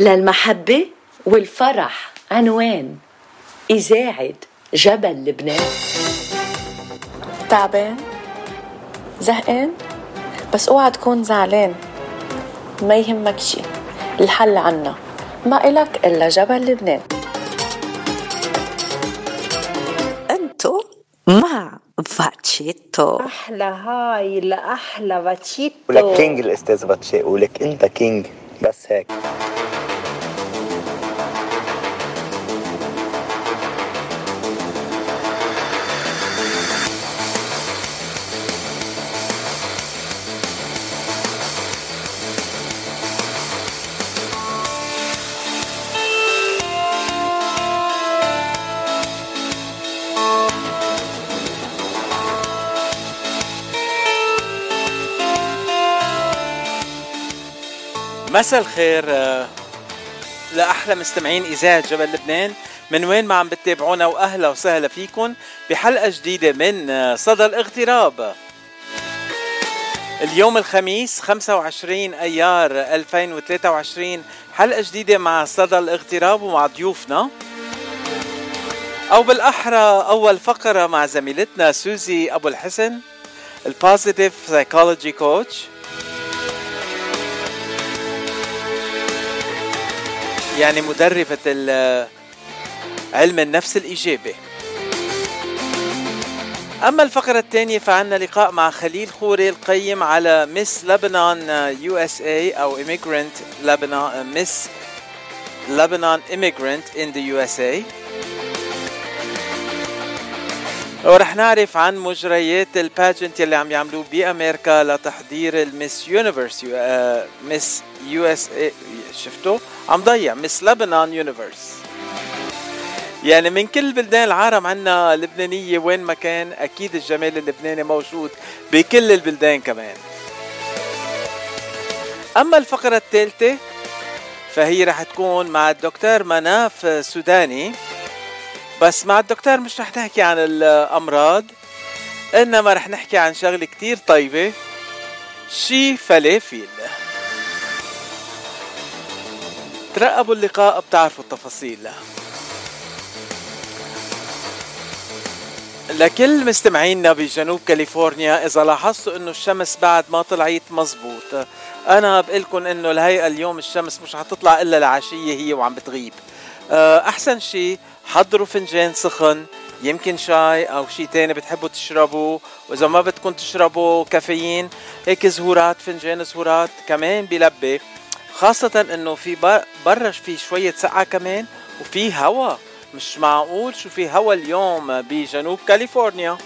للمحبة والفرح عنوان إذاعة جبل لبنان. تعبان؟ زهقان؟ بس اوعى تكون زعلان. ما يهمك شي الحل عنا. ما إلك إلا جبل لبنان. أنتو مع فاتشيتو. أحلى هاي لأحلى باتشيتو ولك كينج الأستاذ باتشي ولك أنت كينج. بس هيك. مساء الخير آه، لأحلى مستمعين إذاعة جبل لبنان. من وين ما عم بتتابعونا وأهلا وسهلا فيكم بحلقة جديدة من آه، صدى الاغتراب. اليوم الخميس 25 أيار 2023 حلقة جديدة مع صدى الاغتراب ومع ضيوفنا. أو بالأحرى أول فقرة مع زميلتنا سوزي أبو الحسن ال positive psychology coach يعني مدربة علم النفس الإيجابي. أما الفقرة الثانية فعنا لقاء مع خليل خوري القيم على Miss لبنان USA or immigrant لبنان Miss لبنان immigrant in the USA ورح نعرف عن مجريات ال pageant يلي عم يعملوه بأمريكا لتحضير ال Miss Universe Miss USA شفتوا؟ عم ضيع Miss لبنان Universe. يعني من كل بلدان العالم عنا لبنانية وين ما كان أكيد الجمال اللبناني موجود بكل البلدان كمان. أما الفقرة الثالثة فهي رح تكون مع الدكتور مناف سوداني. بس مع الدكتور مش رح نحكي عن الأمراض إنما رح نحكي عن شغلة كتير طيبة شي فلافل. ترقبوا اللقاء بتعرفوا التفاصيل. لكل مستمعينا بجنوب كاليفورنيا إذا لاحظتوا إنه الشمس بعد ما طلعت مزبوط. أنا بقلكم إنه الهيئة اليوم الشمس مش حتطلع إلا العشية هي وعم بتغيب. أحسن شيء حضروا فنجان سخن يمكن شاي أو شيء تاني بتحبوا تشربوا وإذا ما بدكم تشربوا كافيين هيك زهورات فنجان زهورات كمان بلبي. خاصة إنه في برا في شوية سقعة كمان وفي هوا. مش معقول شو في هوا اليوم بجنوب كاليفورنيا.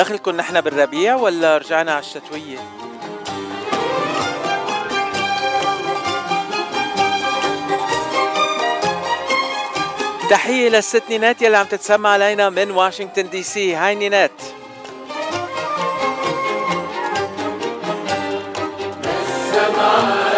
داخلكم نحن بالربيع ولا رجعنا على الشتوية؟ تحية للست نينات يلي عم تتسمع علينا من واشنطن دي سي هاي نينات السماء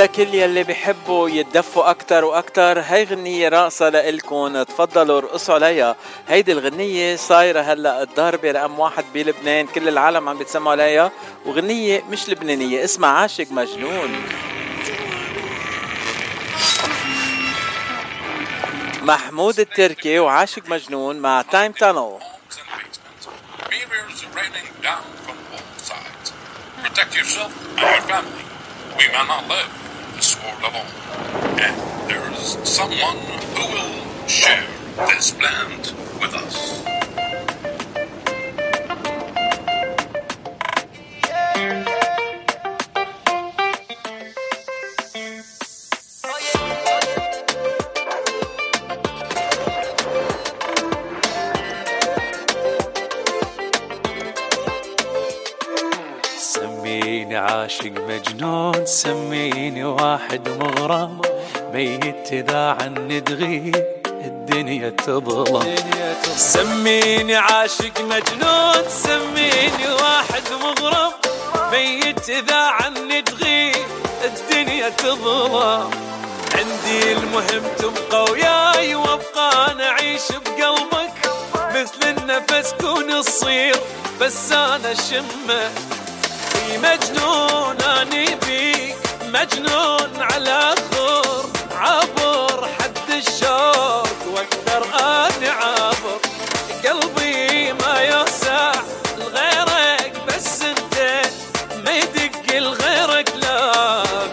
ولكل يلي بيحبوا يتدفوا أكتر وأكتر. هاي غنية راقصة لإلكن. تفضلوا ارقصوا عليها. هيدي الغنية صايرة هلأ الضربة رقم واحد بلبنان. كل العالم عم بيتسمعوا عليها. وغنية مش لبنانية اسمها عاشق مجنون. محمود التركي وعاشق مجنون مع تايم تانل Protect yourself and your family. We may not live. And there is someone who will share this land with us. عاشق مجنون سميني واحد مغرم. ميت إذا عني تغيب الدنيا تظلم. سميني عاشق مجنون سميني واحد مغرم. ميت إذا عني تغيب الدنيا تظلم. عندي المهم تبقى وياي وابقى أنا اعيش بقلبك. مثل النفس كون تصير بس أنا شمة. مجنون أني بيك مجنون على خور حد آني قلبي ما يوسع لغيرك بس أنت ما يدق لغيرك لا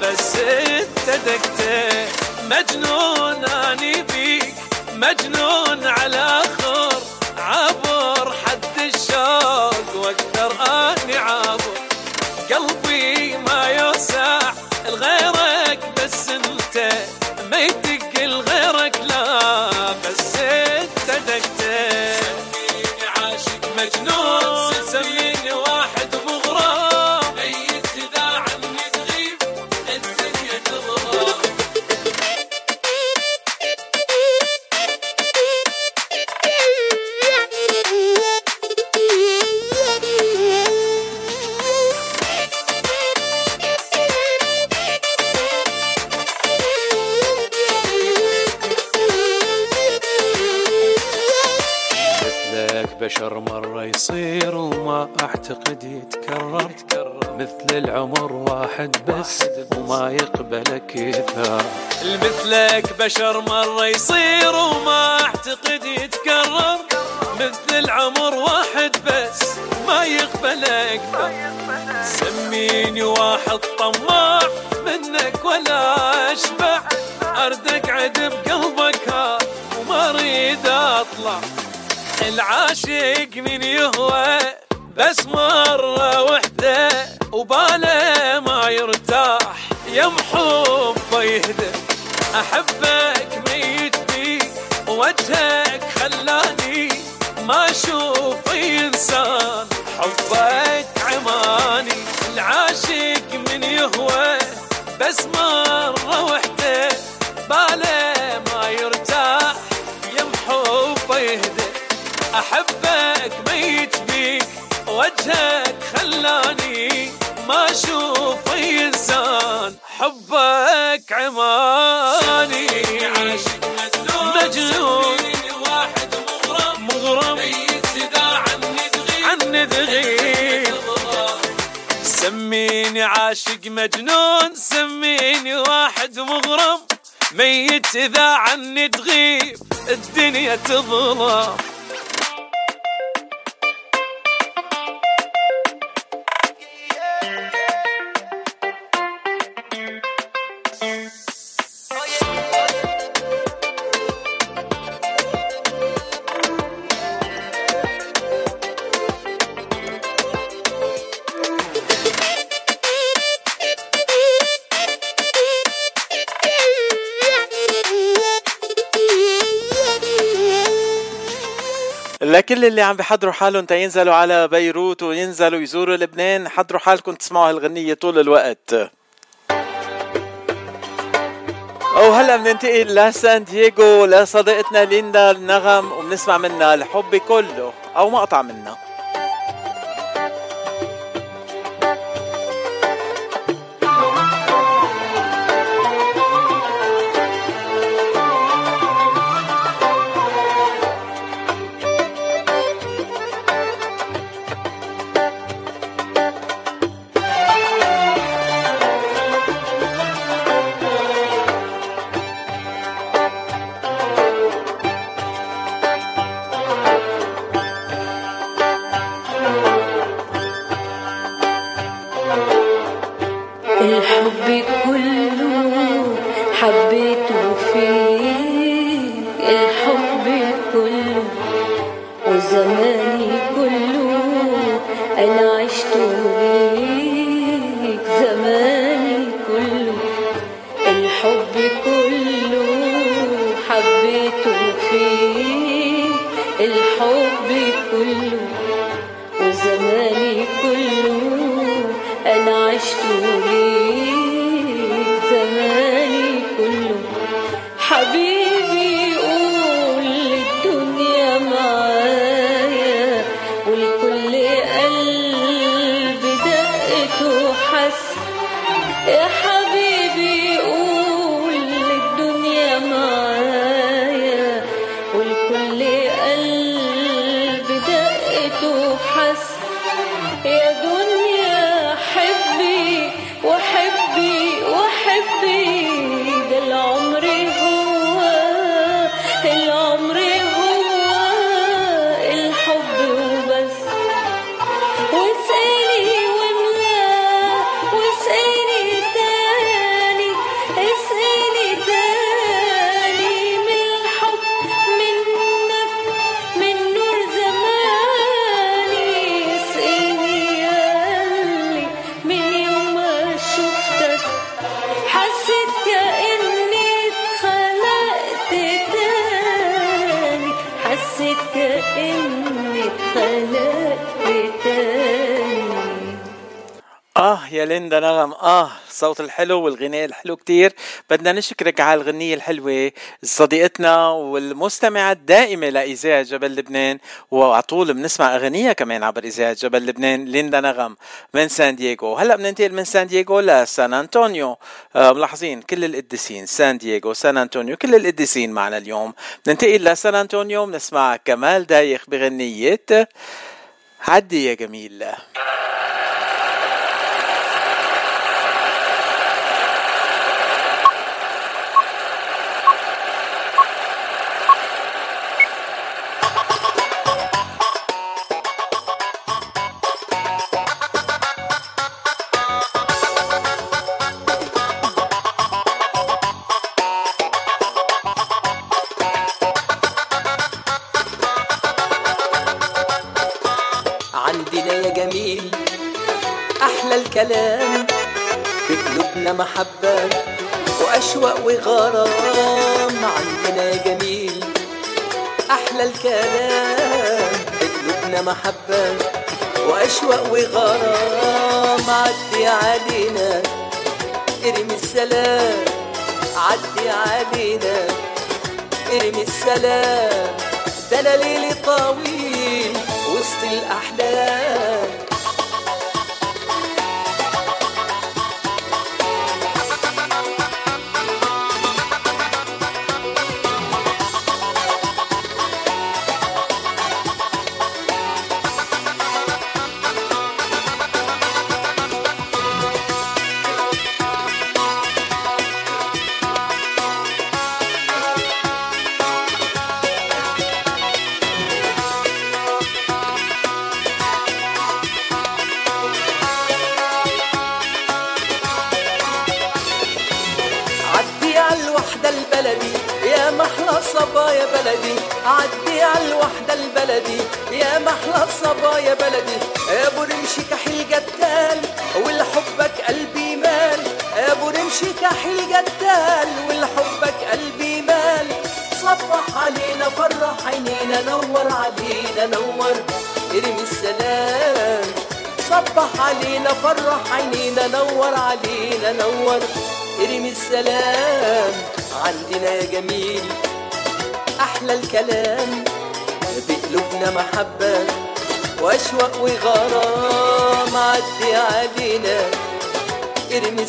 بس أنت مجنون أني بيك مجنون. مثلك بشر مرة يصير. إذا عني تغيب الدنيا تظلم. لكل اللي عم بحضروا حالهم تينزلوا على بيروت وينزلوا يزوروا لبنان حضروا حالكم تسمعوا هالغنية طول الوقت. وهلا بننتقل لسان دييغو لصديقتنا ليندا النغم وبنسمع منها الحب كله أو مقطع منها. ليندا نغم آه الصوت الحلو والغناء الحلو كتير. بدنا نشكرك على الغنية الحلوة صديقتنا والمستمعة الدائمة لإذاعة جبل لبنان. وعلى طول بنسمع أغنية كمان عبر إذاعة جبل لبنان ليندا نغم من سان دييغو. هلأ بننتقل من سان دييغو لسان أنطونيو. آه ملاحظين كل القديسين سان دييغو سان أنطونيو كل القديسين معنا اليوم. ننتقل لسان أنطونيو بنسمع كمال دايخ بغنية عدي يا جميل. الكلام بقلوبنا محبة وأشواق وغرام. عندنا جميل أحلى الكلام. بقلوبنا محبة وأشواق وغرام. عدي علينا ارمي السلام. عدي علينا ارمي السلام. ده ليلي طويل وسط الأحلام.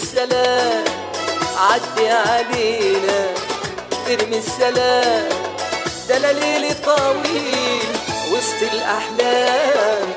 السلام عدي علينا ارمي السلام. ده ليلي طويل وسط الأحلام.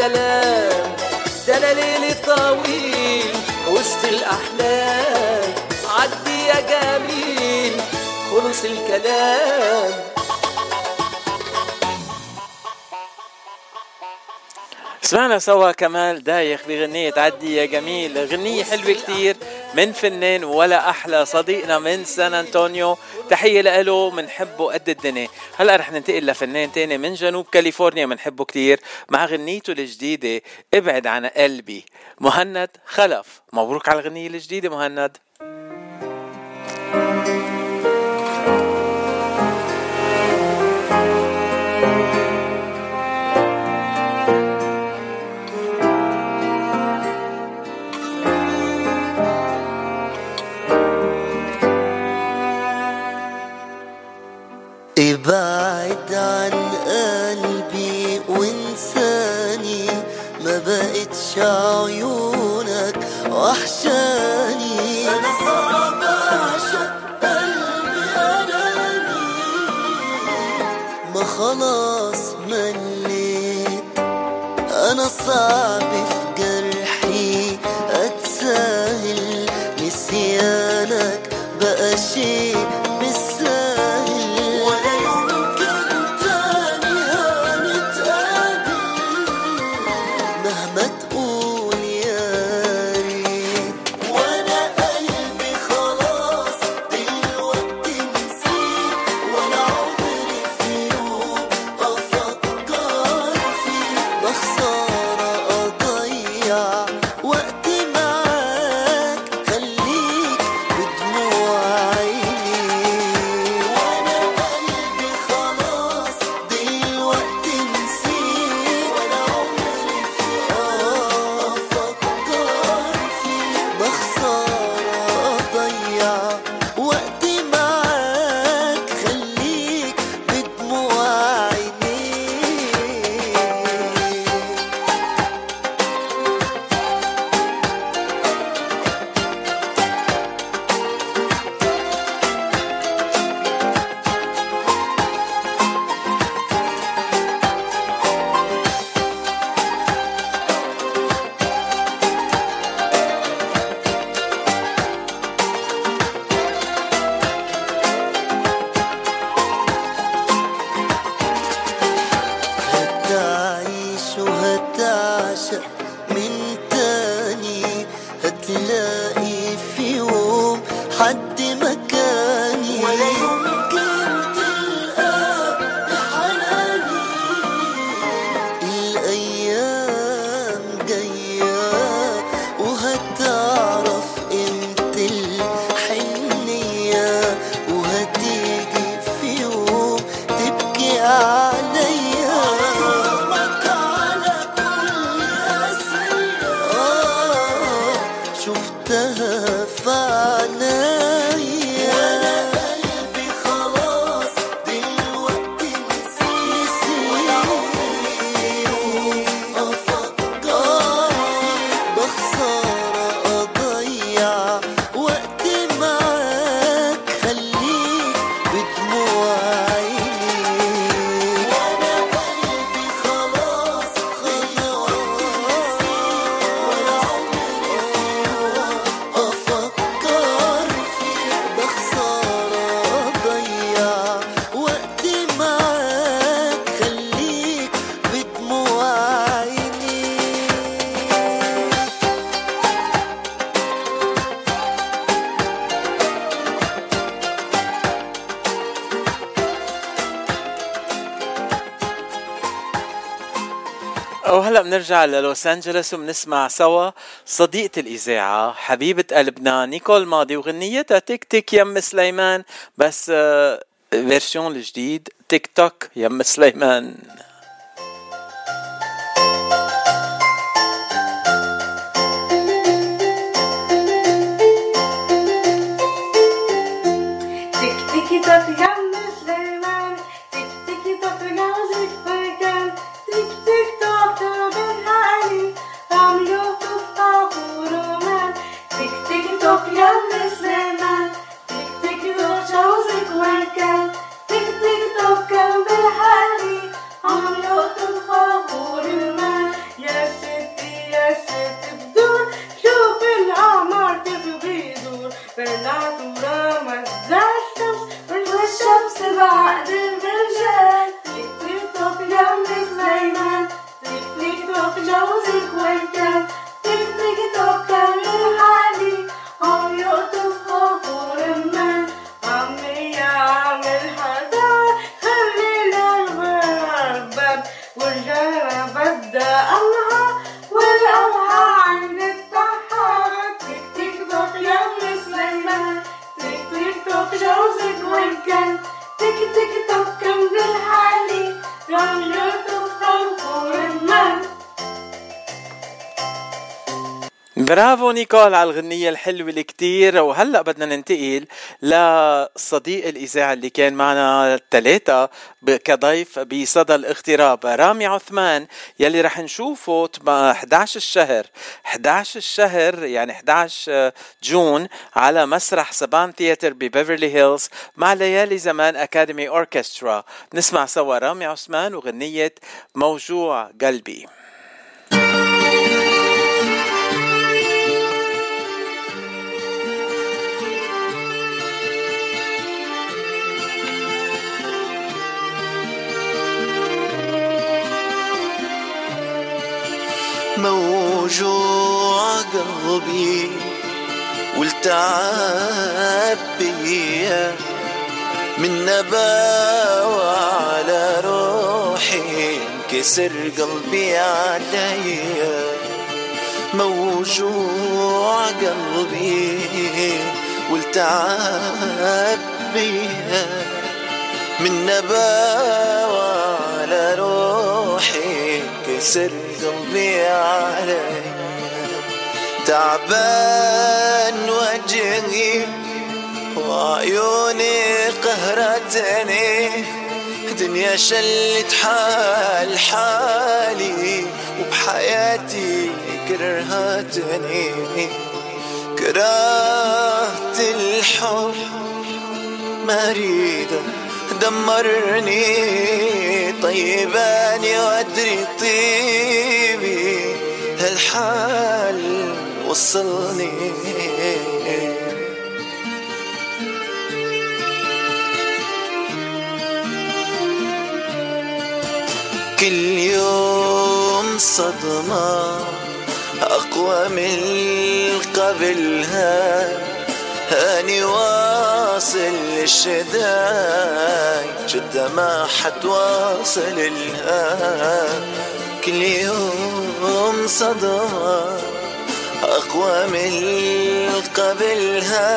سلام ده أنا ليلي طويل وسط الأحلام. عدي يا جميل خلص الكلام. سمعنا سوا كمال دايخ بغنية عدي يا جميل غنية حلوة كتير. من فنان ولا أحلى صديقنا من سان أنطونيو. تحية له بنحبه قد الدنيا. هلأ رح ننتقل لفنان تاني من جنوب كاليفورنيا بنحبه كتير. مع غنيته الجديدة ابعد عن قلبي. مهند خلف. مبروك على الغنية الجديدة مهند. بعد عن قلبي وانساني. ما بقتش عيونك وحشاني. أنا صعب أعشق قلبي اناني ما خلاص مليت. أنا صعب بنرجع للوس انجلوس وبنسمع سوا صديقة الإذاعة حبيبة قلبنا نيكول ماضي وغنيتها تيك تيك يم سليمان بس آه، version الجديد تيك توك يم سليمان. نيكول على الغنية الحلوة اللي كتير وهلأ بدنا ننتقل لصديق الإذاعة اللي كان معنا الثلاثة كضيف بصدى الاغتراب رامي عثمان يلي رح نشوفه تم- 11 الشهر. 11 الشهر يعني 11 جون على مسرح سبان theater ببيفرلي هيلز مع ليالي زمان academy أوركسترا. نسمع سوا رامي عثمان وغنية موجوع قلبي. موجوع قلبي والتعب بيا من نباوة على روحي انكسر قلبي عليا موجوع قلبي والتعب بيا من نباوة على روحي كسر قلبي علي. تعبان وجهي وعيوني قهرتني. دنيا شلت حال حالي وبحياتي كرهتني. كرهت الحب مريضة دمرني طيباني وأدري طيبي هالحال وصلني. كل يوم صدمة أقوى من قبلها. هاني واصل للشداي جدة ما حتواصل لها. كل يوم صدمة أقوى من قبلها.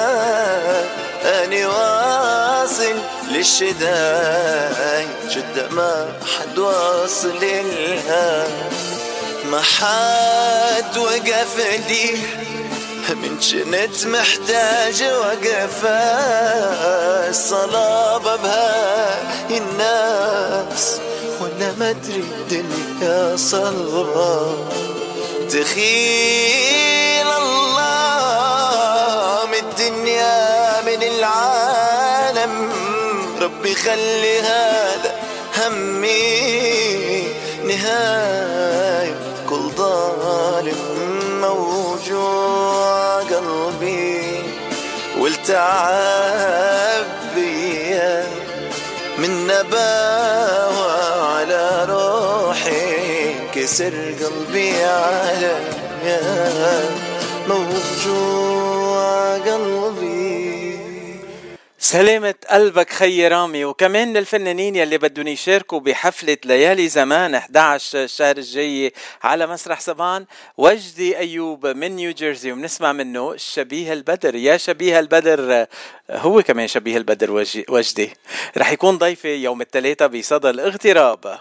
أني واصل للشداي جدة ما حد واصل لها. ما حد وقف لي من جنت محتاج وقفة الصلابة بها الناس. ولا مدري الدنيا صلبة. تخيل الله من الدنيا من العالم. ربي خلي هذا همي نهاية والتعب بيا من نباوة على روحي كسر قلبي على موجوع قلبي. سلامة قلبك خي رامي وكمان للفنانين يلي بدهم يشاركوا بحفلة ليالي زمان 11 الشهر الجاي على مسرح صبان وجدي أيوب من نيوجيرسي وبنسمع منه شبيه البدر. يا شبيه البدر هو كمان شبيه البدر وجدي رح يكون ضيفي يوم الثلاثاء بصدى الاغتراب.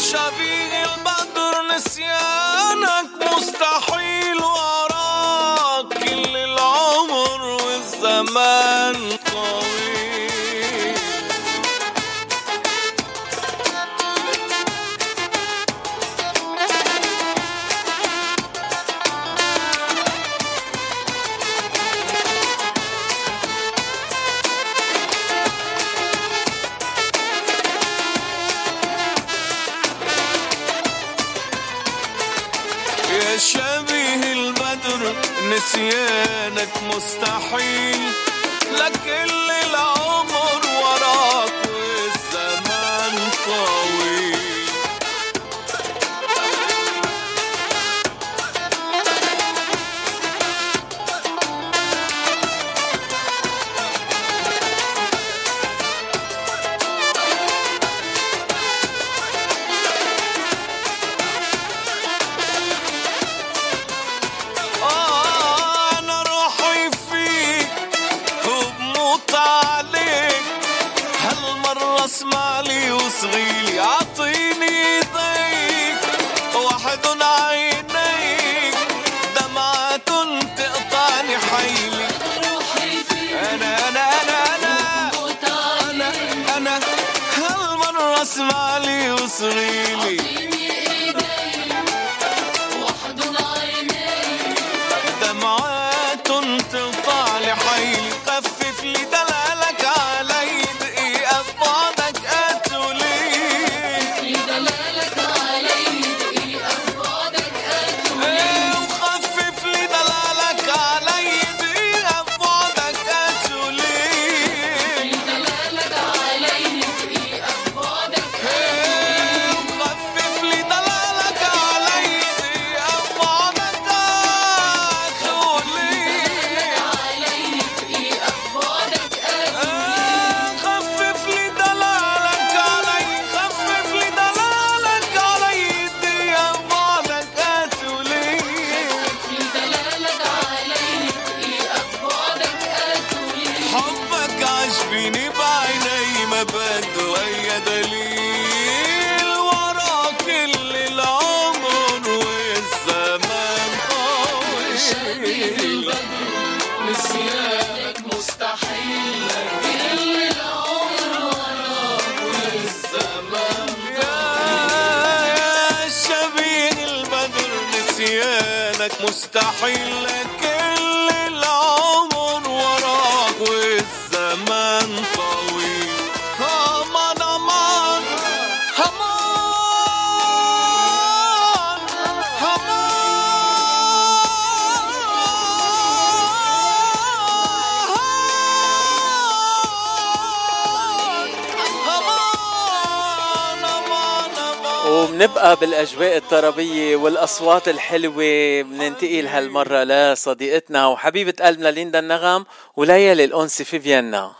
شبيه البدر نسيانك مستحيل الأصوات الحلوة بننتقل هالمرة لصديقتنا وحبيبة قلبنا ليندا النغم وليالي الانسي في فيينا.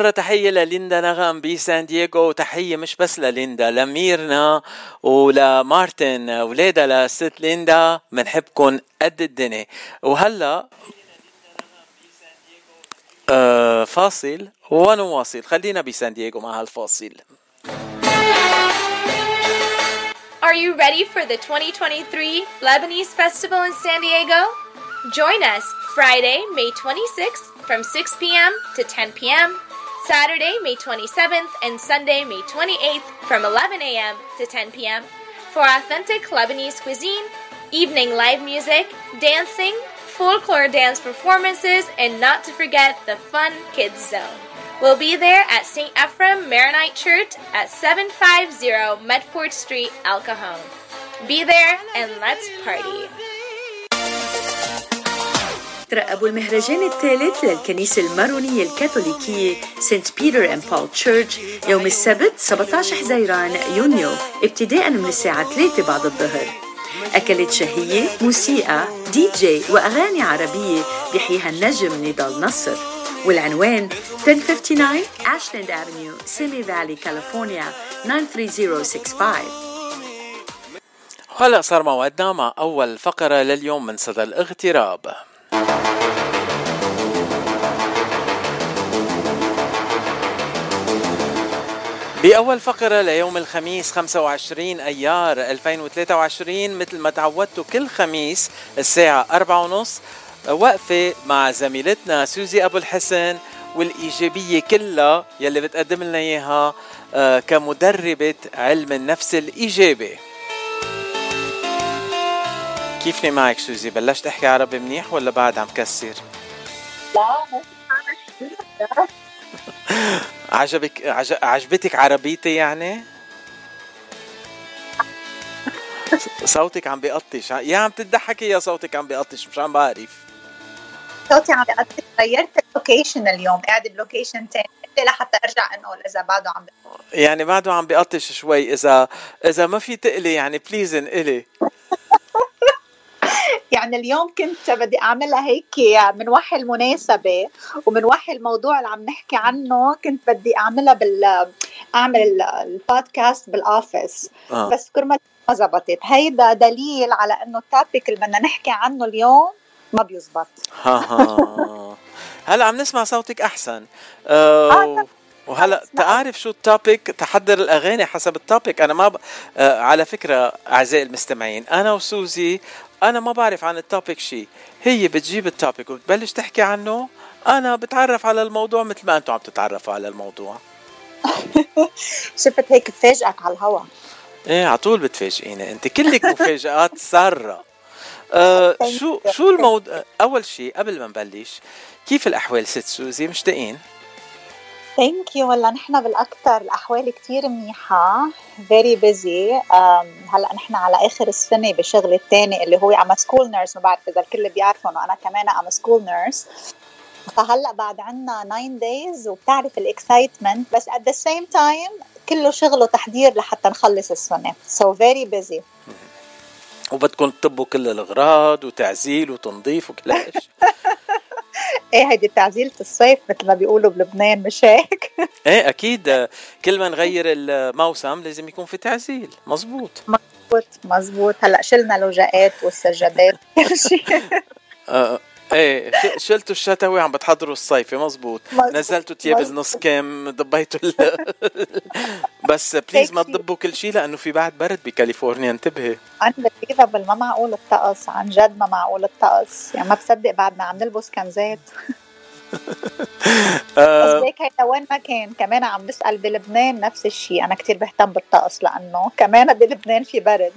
مرة تحية لليندا نغم بسان دييغو وتحية مش بس لليندا لميرنا ولمارتن ولادها لست ليندا بنحبكم قد الدنيا وهلا آه فاصل ونواصل خلينا بسان دييغو مع هالفاصل Are you ready for the 2023 Lebanese Festival in San Diego? Join us Friday, May 26th from 6 p.m. to 10 p.m., Saturday, May 27th, and Sunday, May 28th from 11 a.m. to 10 p.m. for authentic Lebanese cuisine, evening live music, dancing, folklore dance performances, and not to forget the fun kids zone. We'll be there at St. Ephraim Maronite Church at 750 Medford Street, El Cajon. Be there and let's party. ترقبوا المهرجان الثالث للكنيسة المارونية الكاثوليكية Saint Peter and Paul Church يوم السبت 17 حزيران يونيو ابتداء من الساعة 3 بعد الظهر. أكلات شهية، موسيقى، دي جي وأغاني عربية بيحييها النجم نضال نصر. والعنوان 1059 أشلاند Avenue سيمي فالي كاليفورنيا 93065 هلا صار موعدنا مع أول فقرة لليوم من صدى الاغتراب. بأول فقرة ليوم الخميس 25 أيار 2023 مثل ما تعودتوا كل خميس الساعة أربعة ونص وقفة مع زميلتنا سوزي أبو الحسن والإيجابية كلها يلي بتقدم لنا إياها آه، كمدربة علم النفس الإيجابي. كيفني معك سوزي؟ بلشت أحكي عربي منيح ولا بعد عم كسر؟ عجبك عج... عجبتك عربيتي يعني؟ صوتك عم بيقطش. يا عم تضحكي يا صوتك عم بيقطش مش عم بعرف. صوتي عم بيقطع غيرت ال location اليوم قاعدة ب location تاني. لحتى أرجع انه إذا بعده عم يعني بعده عم بيقطش شوي. اذا إذا ما في تقلي يعني please انقلي. يعني اليوم كنت بدي أعملها هيك من وحي المناسبة ومن وحي الموضوع اللي عم نحكي عنه كنت بدي أعملها بال أعمل ال- البودكاست بال office آه. بس كرمال ما زبطت. هيدا دليل على إنه ال topic اللي بدنا نحكي عنه اليوم ما بيزبط. هلا عم نسمع صوتك أحسن. آه وهلا تعرف شو ال topic تحضر الأغاني حسب ال topic أنا ما ب... آه على فكرة أعزائي المستمعين أنا وسوزي أنا ما بعرف عن ال topic شيء هي بتجيب التوبيك وبتبلش تحكي عنه. أنا بتعرف على الموضوع مثل ما أنتم عم تتعرفوا على الموضوع. شفت هيك بفاجئك على الهوا. إيه على طول بتفاجئيني. أنت كلك مفاجآت سارة. آه شو شو الموضوع؟ أول شيء قبل ما نبلش كيف الأحوال ست سوزي؟ مشتاقين؟ thank you هلا نحن بالأكثر الأحوال كتير منيحة. very busy هلا نحن على آخر السنة بشغلي الثاني اللي هو um school nurse ما بعرف إذا الكل بيعرفوا انه أنا كمان um school nurse فهلا بعد عنا 9 days وبتعرف ال excitement بس at the same time كله شغل وتحضير لحتى نخلص السنة. So very busy. وبدكم تطبوا كل الأغراض وتعزيل وتنظيف وكل شيء إيه هيدي تعزيلة الصيف مثل ما بيقولوا بلبنان مش هيك؟ إيه أكيد. كل ما نغير الموسم لازم يكون في تعزيل. مزبوط مزبوط مزبوط هلا شلنا لوجاءات والسجادات كل شيء. آه. إيه شلتوا الشتوي عم بتحضروا الصيفي مزبوط. نزلتوا تياب. النص كم ضبيتوا ال... بس بليز ما. تضبوا كل شيء لأنه في بعد برد بكاليفورنيا انتبهي. unbelievable ما معقول الطقس عن جد ما معقول الطقس. يعني ما بصدق بعدنا عم نلبس كنزات بس آه. ليك هيدا وين ما كان. كمان عم بسأل بلبنان نفس الشيء أنا كتير بهتم بالطقس لأنه كمان بلبنان في برد.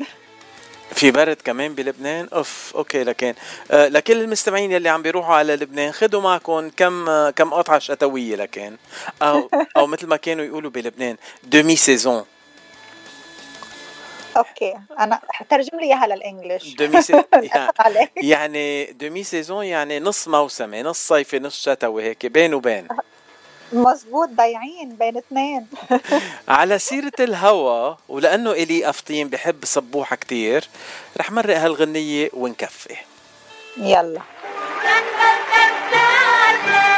في برد كمان بلبنان. أوف أوكي لكن آه لكل المستمعين يلي عم بيروحوا على لبنان خدوا معكم كم آه كم قطعة شتوية لكن أو أو مثل ما كانوا يقولوا بلبنان دومي سيزون أوكي أنا ترجم لي إياها لل English. demi-sai... يعني demi-saison يعني نص موسمي نص صيفي نص شتوي هيك بين وبين. مزبوط ضايعين بين اثنين. على سيرة الهوا ولأنه إلي قفطين بحب صبوحة كتير رح مرق هالغنية ونكفي. يلا.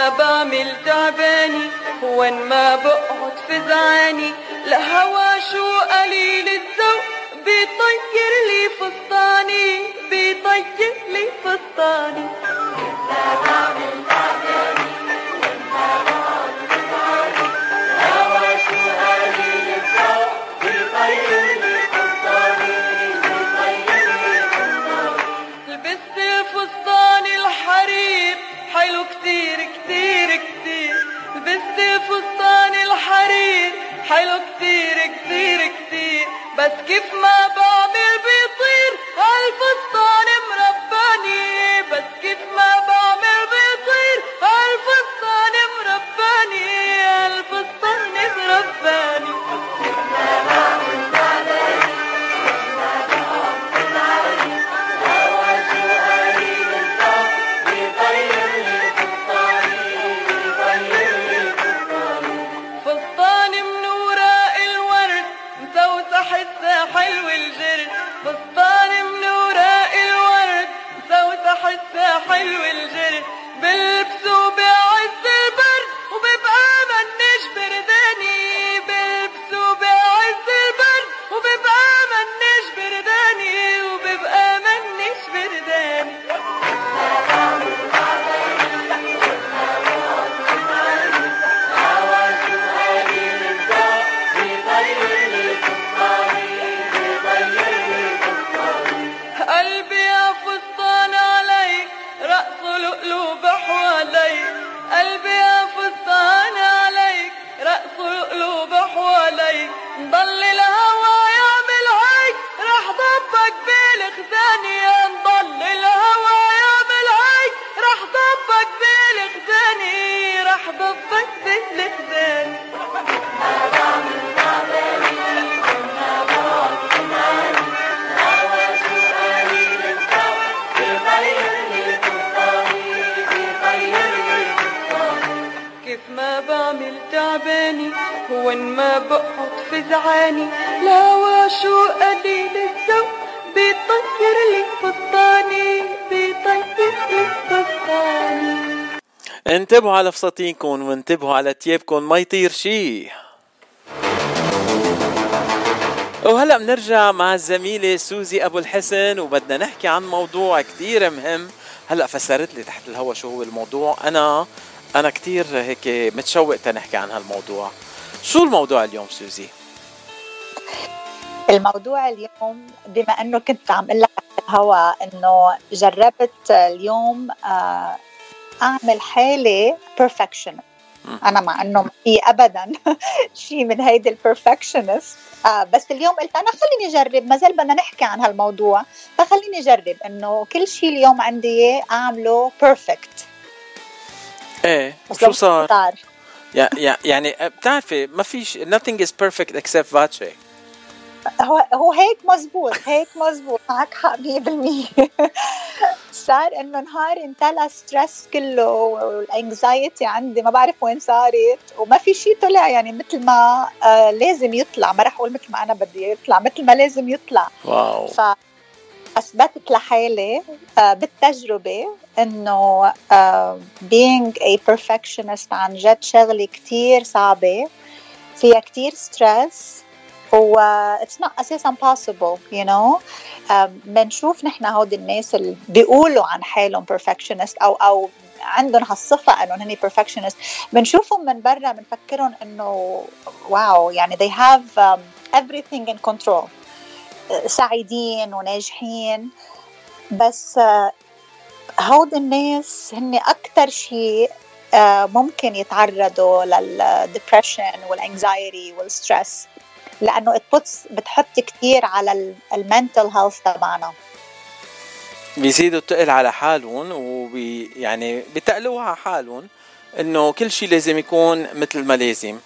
ما بعمل تعباني وين ما بقعد فزعاني لهوا شو قليل الذوق بيطير لي فستاني بيطير لي فستاني. لبست بس كيف فساتينكم وانتبهوا على تيابكم ما يطير شي. وهلا بنرجع مع الزميلة سوزي أبو الحسن وبدنا نحكي عن موضوع كتير مهم. هلا فسرت لي تحت الهوا شو هو الموضوع. أنا أنا كتير هيك متشوق تنحكي عن هالموضوع. شو الموضوع اليوم سوزي؟ الموضوع اليوم بما إنه كنت عم أقول لك الهوا إنه جربت اليوم آه، أعمل حالي perfectionist أنا مع إنه في ابدا شيء من هيدي ال perfectionist آه بس اليوم قلت أنا خليني أجرب ما زال بدنا نحكي عن هالموضوع فخليني أجرب إنه كل شيء اليوم عندي إياه أعمله perfect إيه شو صار؟ يع- يع- يعني بتعرفي ما فيش nothing is perfect except vache. هو هو هيك مزبوط هيك مزبوط معك حق 100% صار إنه نهار امتلى stress كله وال anxiety عندي ما بعرف وين صارت وما في شيء طلع يعني مثل ما آه لازم يطلع ما رح أقول مثل ما أنا بدي يطلع مثل ما لازم يطلع. wow. ف أثبتت لحالي آه بالتجربة إنه آه being a perfectionist عن جد شغلة كتير صعبة فيها كتير stress و it's not أساسا possible know. Um, بنشوف نحن هودي الناس اللي بيقولوا عن حالهم perfectionist أو أو عندهم هالصفة انهم هني perfectionist. بنشوفهم من برا بنفكرهم إنه wow يعني they have um, everything in control. سعيدين وناجحين. بس uh, هودي الناس هن أكثر شيء uh, ممكن يتعرضوا لل depression وال anxiety وال stress لأنه puts بتحط كثير على ال mental health تبعنا. بيزيدوا التقل على حالهم وبي يعني بتقلوها على حالهم إنه كل شيء لازم يكون مثل ما لازم.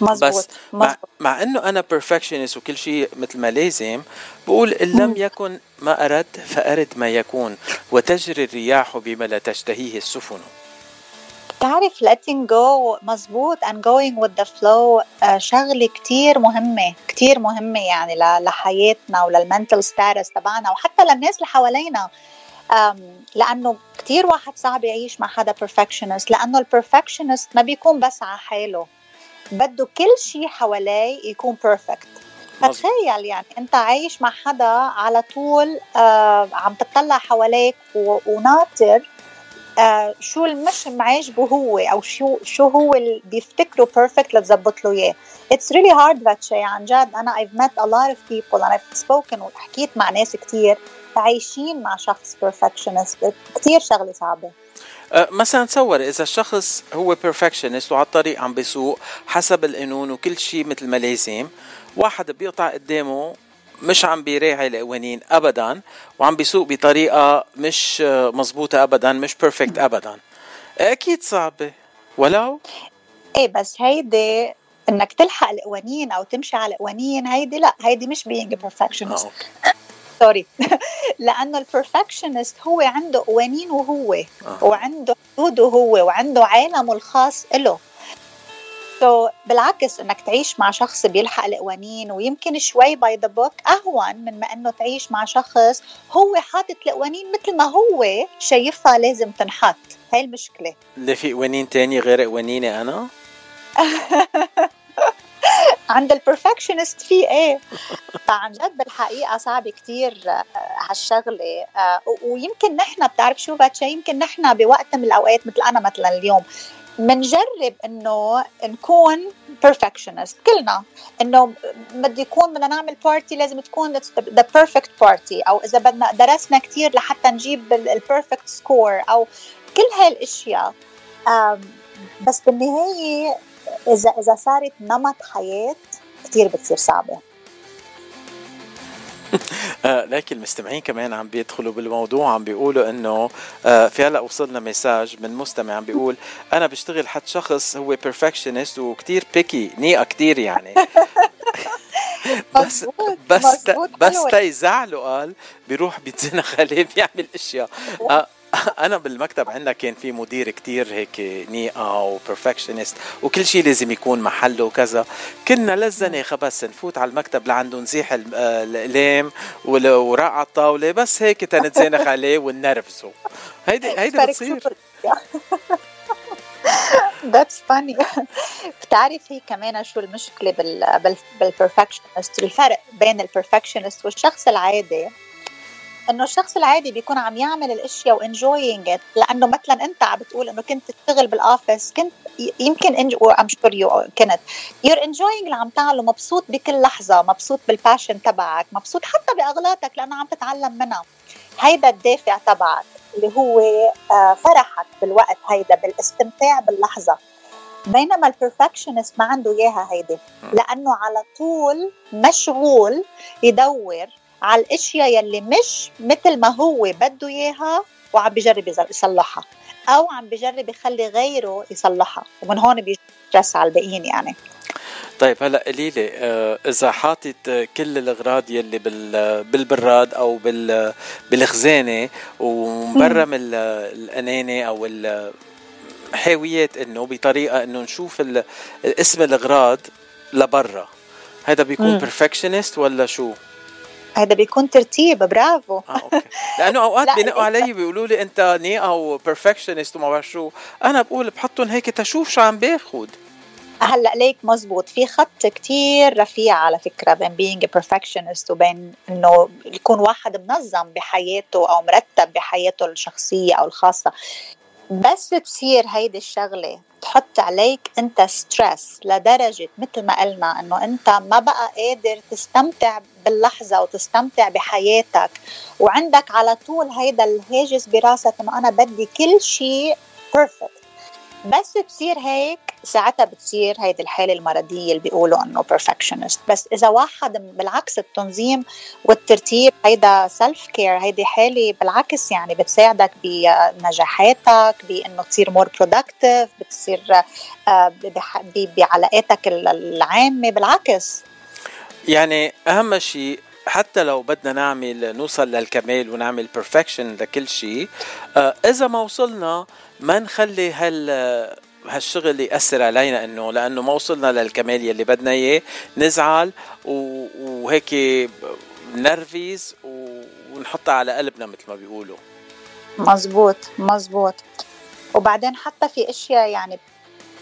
مزبوط بس مع, مع إنه أنا perfectionist وكل شيء مثل ما لازم بقول إن لم يكن ما ارد فأرد ما يكون وتجري الرياح بما لا تشتهيه السفن. بتعرف letting go مزبوط and going with the flow آه، شغلة كتير مهمة كتير مهمة يعني لحياتنا ولل mental status تبعنا وحتى للناس اللي حوالينا. لأنه كتير واحد صعب يعيش مع حدا perfectionist لأنه ال perfectionist ما بيكون بس على حاله بده كل شيء حواليه يكون perfect فتخيل يعني أنت عايش مع حدا على طول آه عم تطلع حواليك وناطر آه شو المش معاجبه هو أو شو شو هو اللي بيفتكره perfect لتظبط له إياه. it's really hard that شيء عن جد. أنا I've met a lot of people I've spoken وحكيت مع ناس كتير عايشين مع شخص perfectionist. كتير شغلة صعبة. أه، مثلا تصور إذا الشخص هو perfectionist وعلى الطريق عم بيسوق حسب القانون وكل شيء مثل ما لازم واحد بيقطع قدامه مش عم بيراعي القوانين ابدا وعم بيسوق بطريقة مش آه، مزبوطه ابدا مش perfect ابدا. أكيد صعبة. ولو إيه بس هيدي إنك تلحق القوانين أو تمشي على القوانين هيدي لا هيدي مش a perfectionist. sorry لأنه ال perfectionist هو عنده قوانين وهو وعنده حدوده هو وعنده عالمه الخاص له so so, بالعكس إنك تعيش مع شخص بيلحق القوانين ويمكن شوي by the book أهون من ما إنه تعيش مع شخص هو حاطط القوانين مثل ما هو شايفها لازم تنحط. هاي المشكلة. اللي في قوانين تاني غير قوانيني أنا؟ عند البرفكشنست في إيه؟ فعن جد بالحقيقة صعب كتير آه، هالشغلة آه، ويمكن نحن بتعرف شو باتشا؟ يمكن نحن بوقت من الأوقات مثل أنا مثلا اليوم منجرب إنه نكون perfectionist. كلنا. إنه بدي يكون بدنا نعمل party لازم تكون the perfect party أو إذا بدنا درسنا كتير لحتى نجيب ال perfect score أو كل هاي الاشياء آم، بس بالنهاية إذا إذا صارت نمط حياة كتير بتصير صعبة. لكن المستمعين كمان عم بيدخلوا بالموضوع عم بيقولوا إنه آه في هلأ وصلنا message من مستمع عم بيقول أنا بشتغل حد شخص هو perfectionist وكتير بيكي نيقة كتير يعني بس بس بس. تيزعله قال بيروح بيتزنخ عليه بيعمل أشياء آه أنا بالمكتب عندنا كان في مدير كتير هيك نيقة و perfectionist وكل شيء لازم يكون محله وكذا. كنا للزنه خبس نفوت على المكتب لعنده نزيح آه، الأقلام وراء على الطاوله بس هيك تنتزنخ عليه ونرفزه. هيدي هيدي بتصير. That's funny. بتعرف هي كمان شو المشكلة بال بال بال perfectionist الفرق بين ال perfectionist والشخص العادي؟ إنه الشخص العادي بيكون عم يعمل الأشياء و enjoying it لأنه مثلا أنت عم بتقول إنه كنت تشتغل بال office كنت يمكن enj I'm sure you كنت. you're enjoying اللي عم تعمله مبسوط بكل لحظة مبسوط بال passion تبعك مبسوط حتى بأغلاطك لأنه عم تتعلم منها. هيدا الدافع تبعك اللي هو آه، فرحك بالوقت هيدا بالاستمتاع باللحظة. بينما ال perfectionist ما عنده إياها هيدي. لأنه على طول مشغول يدور على الأشياء يلي مش مثل ما هو بده إياها وعم بجرب يصلحها. أو عم بجرب يخلي غيره يصلحها. ومن هون بيجي stress على الباقيين يعني. طيب هلأ قولي لي آه، إذا حاطط آه، كل الأغراض يلي بال بالبراد أو بال بالخزانة ومبرم ال- الأنانة أو ال- حاويات إنه بطريقة إنه نشوف اسم الأغراض لبرا. هذا بيكون. perfectionist ولا شو؟ هذا بيكون ترتيب برافو. لأنه أوقات لا، بينقوا علي بيقولوا لي أنت نيقه و perfectionist وما بعرف شو. أنا بقول بحطهم هيك تشوف شو عم باخد هلأ ليك مزبوط. في خط كتير رفيع على فكرة بين being a perfectionist وبين إنه يكون واحد منظم بحياته أو مرتب بحياته الشخصية أو الخاصة. بس تصير هيدي الشغلة تحط عليك انت stress لدرجة مثل ما قلنا انه انت ما بقى قادر تستمتع باللحظة وتستمتع بحياتك. وعندك على طول هيدا الهاجس براسك انه أنا بدي كل شيء perfect بس بصير هيك ساعتها بتصير هيدي الحالة المرضية اللي بيقولوا إنه perfectionist. بس إذا واحد بالعكس التنظيم والترتيب هيدا self care هيدي حالة بالعكس يعني بتساعدك بنجاحاتك بإنه تصير more productive بتصير آه، بعلاقاتك ال- العامة. بالعكس. يعني أهم شيء حتى لو بدنا نعمل نوصل للكمال ونعمل بيرفكشن لكل شيء آه، إذا ما وصلنا ما نخلي هال هالشغل يأثر علينا إنه لأنه ما وصلنا للكمال يلي بدنا إياه. نزعل وهيك نرفز ونحطها على قلبنا مثل ما بيقولوا. مزبوط مزبوط. وبعدين حتى في أشياء يعني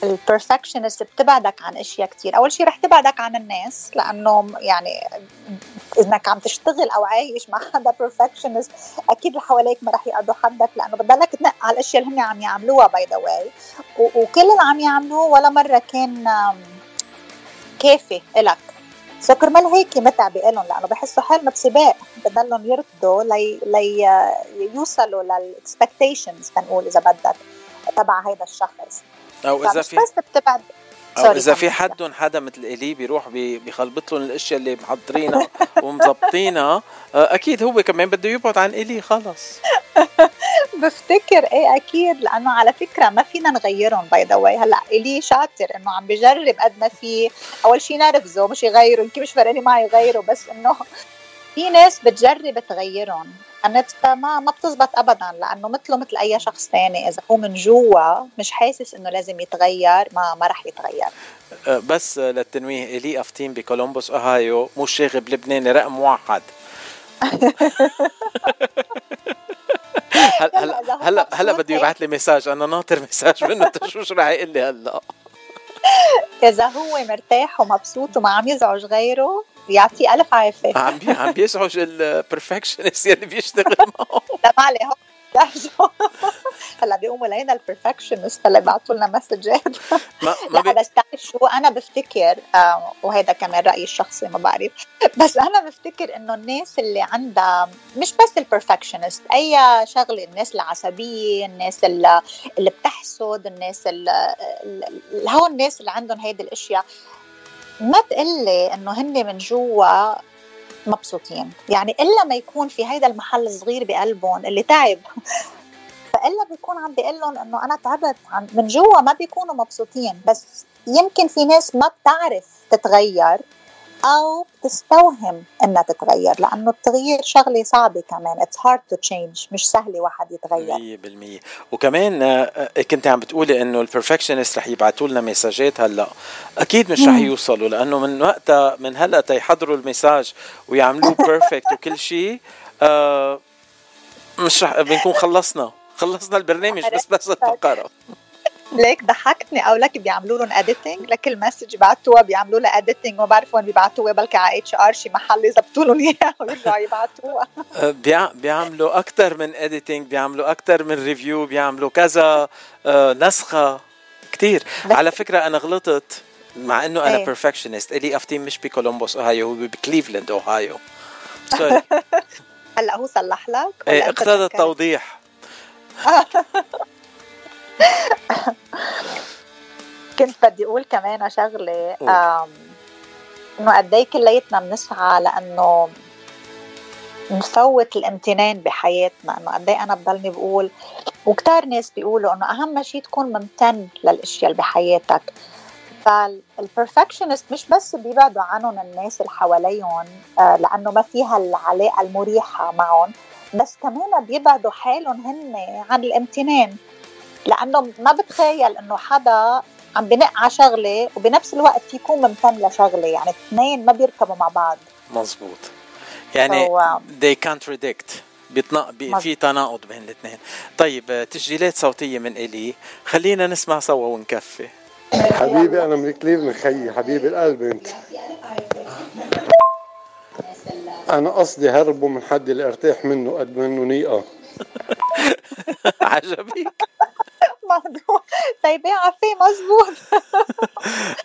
ال perfectionist بتبعدك عن أشياء كتير. أول شيء رح تبعدك عن الناس لأنه يعني انك عم تشتغل أو عايش مع حدا perfectionist أكيد اللي حواليك ما رح يقعدوا حدك لأنه بضلك تنقي على الأشياء اللي هم عم يعملوها by the way وكل اللي عم يعملوه ولا مرة كان كافي إلك. so كرمال هيك متعبة لهم لأنه بحسوا حالنا بسباق بضلهم يركضوا لي, لي يوصلوا لل expectations تنقول إذا بدك تبع هيدا الشخص. أو إذا في بس بتبعد أو إذا. في حدهم حدا مثل الي بيروح بي- بيخلبط لهم الأشياء اللي محضرينها ومظبطينها. آه، أكيد هو كمان بده يبعد عن الي خلص. بفتكر إيه أكيد لأنه على فكرة ما فينا نغيرهم by the way هلأ الي شاطر إنه عم بجرب قد ما في أول شيء نرفزه مش يغيره يمكن مش فرقاني معي يغيره بس إنه في ناس بتجرب تغيرهم. أنا ما ما بتزبط ابدا لأنه مثله مثل أي شخص ثاني إذا هو من جوا مش حاسس إنه لازم يتغير ما ما رح يتغير. آه، بس للتنويه إلي افتين بكولومبوس أوهايو مش شاغب لبناني رقم واحد. هلا هلا هلا بده يبعث لي مساج. أنا ناطر مساج منه تشوف شو رح يقول لي هلا؟ إذا هو مرتاح ومبسوط وما عم يزعج غيره يعطيه ألف عافية. عم بي عم بيزعج ال perfectionist يلي بيشتغل معه. لا ما عليه. هلأ بيقوموا لينا ال perfectionist هلأ بيبعتوا لنا messages. ما ما لا بي... بس تعرف شو أنا بفتكر آه وهذا كمان رأيي الشخصي ما بعرف. بس أنا بفتكر إنه الناس اللي عندها مش بس ال perfectionist أي شغلة الناس العصبية الناس اللي, اللي بتحسد الناس اللي اللي- هو الناس اللي عندهم هيدي الأشياء. ما تقلي إنه هن من جوا مبسوطين. يعني إلا ما يكون في هيدا المحل الصغير بقلبهم اللي تعب. فإلا بيكون عم بيقول لهم إنه أنا تعبت من جوا ما بيكونوا مبسوطين. بس يمكن في ناس ما بتعرف تتغير. أو بتستوهم إنها تتغير لأنه التغيير شغلة صعبة كمان. it's hard to change مش سهلة واحد يتغير. 100% وكمان آه، آه، كنت عم بتقولي إنه ال perfectionist رح يبعثوا لنا message ات هلأ. أكيد مش رح. يوصلوا لأنه من وقتها من هلأ تيحضروا ال message ويعملوه perfect وكل شيء آه مش رح بنكون خلصنا. خلصنا البرنامج بس بس الفقرة. ليك ضحكتني أو لك بيعملوا لهم editing لكل message بيبعتوها بيعملوا لها editing ما بعرف وين بيبعتوها بلكي على HR شي محل يظبطوا لهم اياها ويرجعوا يبعتوها. بيع- بيعملوا أكثر من editing بيعملوا أكثر من review بيعملوا كذا آه، نسخة كتير. على فكرة أنا غلطت مع إنه أنا إيه. perfectionist إلي افتين مش بكولومبوس اوهايو هو بكليفلاند اوهايو sorry هلأ هو صلح لك إيه أنت اقتضى؟ التوضيح. كنت بدي أقول كمان شغلة إنه قد إيه كلياتنا بنسعى لأنه نفوت الامتنان بحياتنا إنه قد إيه أنا بضلني بقول وكتار ناس بيقولوا إنه أهم شيء تكون ممتن للأشياء اللي بحياتك. فالبرفكشنست مش بس بيبعدوا عنهم الناس اللي حواليهم آه، لأنه ما فيها العلاقة المريحة معهم بس كمان بيبعدوا حالهم هن عن الامتنان. لأنه ما بتخيل إنه حدا عم بنق على شغلة وبنفس الوقت يكون ممتن لشغلة يعني اثنين ما بيركبوا مع بعض. مزبوط يعني هو- they contradict. بيتنا... بي... في تناقض بين الاثنين. طيب آه، تسجيلات صوتية من إلي. خلينا نسمع سوا ونكفي. حبيبي أنا من كليف من خيي. حبيبي القلب أنت. أنا قصدي هربوا من حد اللي ارتاح منه قد منه نيقة. عجبك. موضوع. طيب يا عفي مزبوط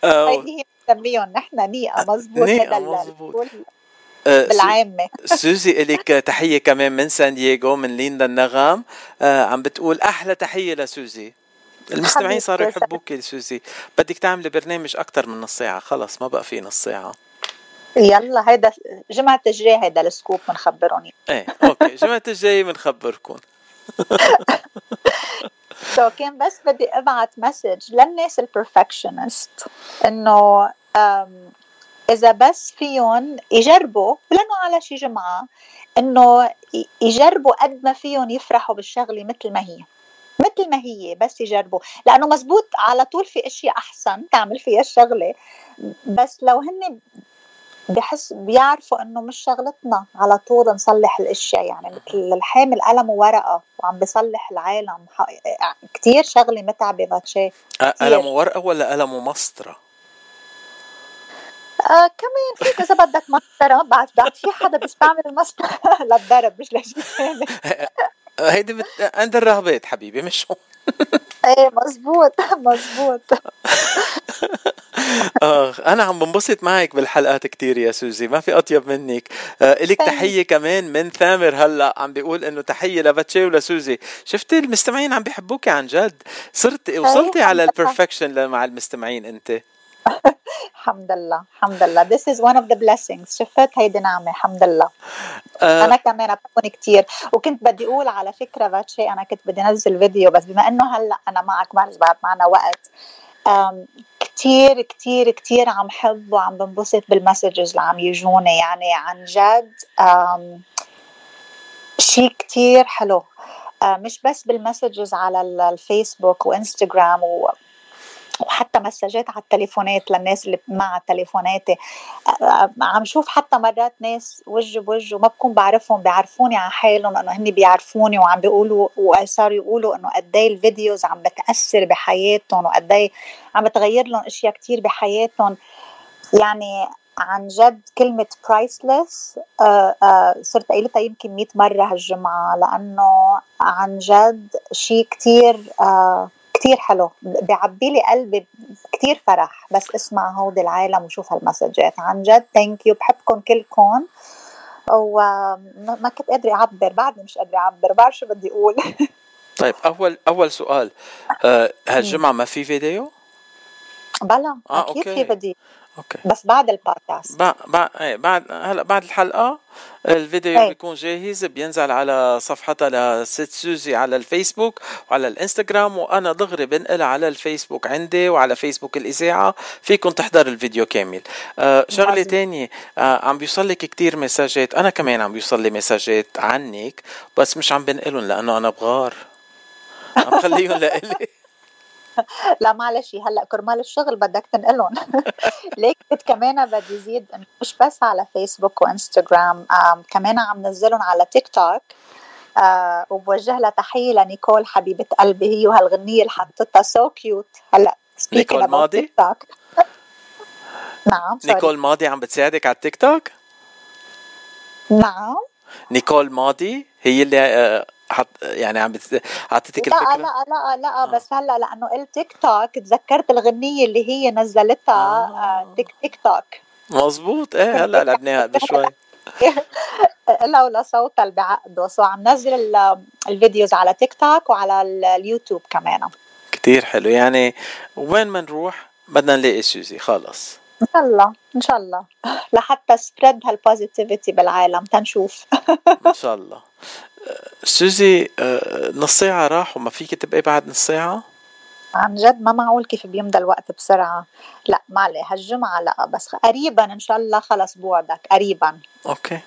آه، هي بنسميهم نحن نيقة مزبوط مظبوط. بقول آه، بالعامة. سوزي إلك تحية كمان من سان دييغو من ليندا النغام. آه عم بتقول أحلى تحية لسوزي. المستمعين صاروا يا يحبوك سوزي بدك تعملي برنامج أكتر من نص ساعة. خلص ما بقى في نص ساعة. يلا هيدا جمعة الجاي هيدا ال scoop بنخبرهم إيه okay. جماعة الجاي بنخبركم so كان بس بدي أبعت message للناس ال perfectionist إنه إذا بس فيهم يجربوا ولأنه على شي جمعة إنه يجربوا قد ما فيهم يفرحوا بالشغلة مثل ما هي. مثل ما هي بس يجربوا. لأنه مزبوط على طول في اشياء أحسن تعمل فيها الشغلة بس لو هن بحس بيعرفوا إنه مش شغلتنا على طول نصلح الأشياء. يعني مثل الحامل قلم وورقه وعم بيصلح العالم. ح- كتير شغلة متعبة باتشي. قلم ورقة ولا قلم مسطرة آه كمان فيك إذا بدك مسطرة بعد بعد في حدا بيستعمل المسطره للضرب مش لشيء ثاني. هيدي بت... عند الرهبات حبيبي مش هون. إيه مزبوط مزبوط آه أنا عم بنبسط معك بالحلقات كتير يا سوزي ما في أطيب منك. آه Thanks. تحية كمان من ثامر هلأ عم بيقول إنه تحية لباتشي ولسوزي. شفتي المستمعين عم بيحبوكي عن جد؟ صرت وصلتي على. البرفكشن مع المستمعين أنت. الحمد لله الحمد لله this is one of the blessings. شفت؟ هيدي نعمة. الحمد لله آه. أنا كمان بحبهم كتير. وكنت بدي أقول على فكرة باتشي أنا كنت بدي أنزل فيديو بس بما إنه هلأ أنا معك بعرف بعد معنا وقت كتير كتير كتير عم حب وعم بنبسط بالمسجز اللي عم يجوني. يعني عن جد شيء كتير حلو. آه، مش بس بالمسجز على ال- الفيسبوك وإنستغرام و وحتى مسجات على التليفونات للناس اللي مع تليفوناتي. آه، عم شوف حتى مرات ناس وجه بوجه وما بكون بعرفهم بيعرفوني على حالهم إنه هن بيعرفوني وعم بيقولوا وصاروا يقولوا إنه قد إيه الفيديوز عم بتأثر بحياتهم وقد إيه عم بتغير لهم أشياء كتير بحياتهم. يعني عن جد كلمة برايسلس آه آه صرت قايلتها يمكن 100 مرة هالجمعة لأنه عن جد شيء كتير آه كتير حلو. بيعبي لي قلبي كتير فرح. بس اسمع هودي العالم وشوف هالمسجات. عن جد thank you بحبكم كلكم. وما ما كنت قادرة أعبر. بعدني مش قادرة أعبر. بعرف شو بدي أقول. طيب أول أول سؤال. آه هالجمعة ما في فيديو؟ بلا آه، أكيد okay. في بدي okay. بس بعد البودكاست. بعد بعد إيه، بعد هلا بعد الحلقة الفيديو إيه. بيكون جاهز بينزل على صفحتها لست سوزي على الفيسبوك وعلى الإنستغرام وأنا دغري بنقلها على الفيسبوك عندي وعلى فيسبوك الإذاعة فيكم تحضروا الفيديو كامل. آه عظيم. تانية آه عم بيوصل لك كتير مساجات. أنا كمان عم بيوصل لي مساجات عنك بس مش عم بنقلهم لأنه أنا بغار. عم خليهم لإلي. لا معلش هلأ كرمال الشغل بدك تنقلهم. ليك كنت كمان بدي زيد مش بس على فيسبوك وإنستغرام كمان عم نزلهم على تيك توك آه وبوجه لها تحية لنيكول حبيبة قلبي هي وهالغنيه اللي حطتها. so cute هلأ نيكول ماضي؟ نعم. نيكول ماضي عم بتساعدك على التيك توك نعم. نيكول ماضي هي اللي آه، حط يعني عم بت... اعطيتك لا الفكرة؟ لا لا لا بس هلأ لأنه قلت تيك توك تذكرت الغنية اللي هي نزلتها آه. تيك تيك توك. مزبوط إيه هلأ لعبناها قبل شوي. إلها ولا صوتها اللي بعقده so عم نزل ال- ال videos على تيك توك وعلى ال- اليوتيوب كمان. كتير حلو. يعني وين ما نروح بدنا نلاقي سوزي. خلص. إن شاء الله إن شاء الله. لحتى spread هال positivity بالعالم. تنشوف. إن شاء الله. آه، سوزي آه، نص ساعة راح وما فيك تبقي بعد نص ساعة؟ عن جد ما معقول كيف بيمضى الوقت بسرعة. لا ما عليه. هالجمعة لا بس قريبا إن شاء الله خلص بوعدك. قريبا. okay.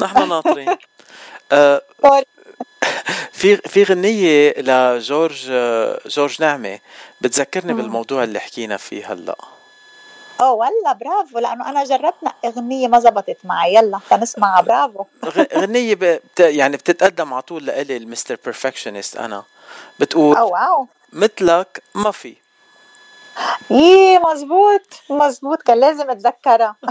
نحن ناطرين. آه، في في غنية لجورج آه، جورج نعمة. بتذكرني. بالموضوع اللي حكينا فيه هلأ. أوه والله برافو. لأنه أنا جربت نقي أغنية ما زبطت معي. يلا تنسمعها برافو. ب... بت... يعني بتتقدم على طول لإلي ال Mister Perfectionist أنا. بتقول أو واو. مثلك ما في. يي مزبوط مزبوط. كان لازم أتذكرها.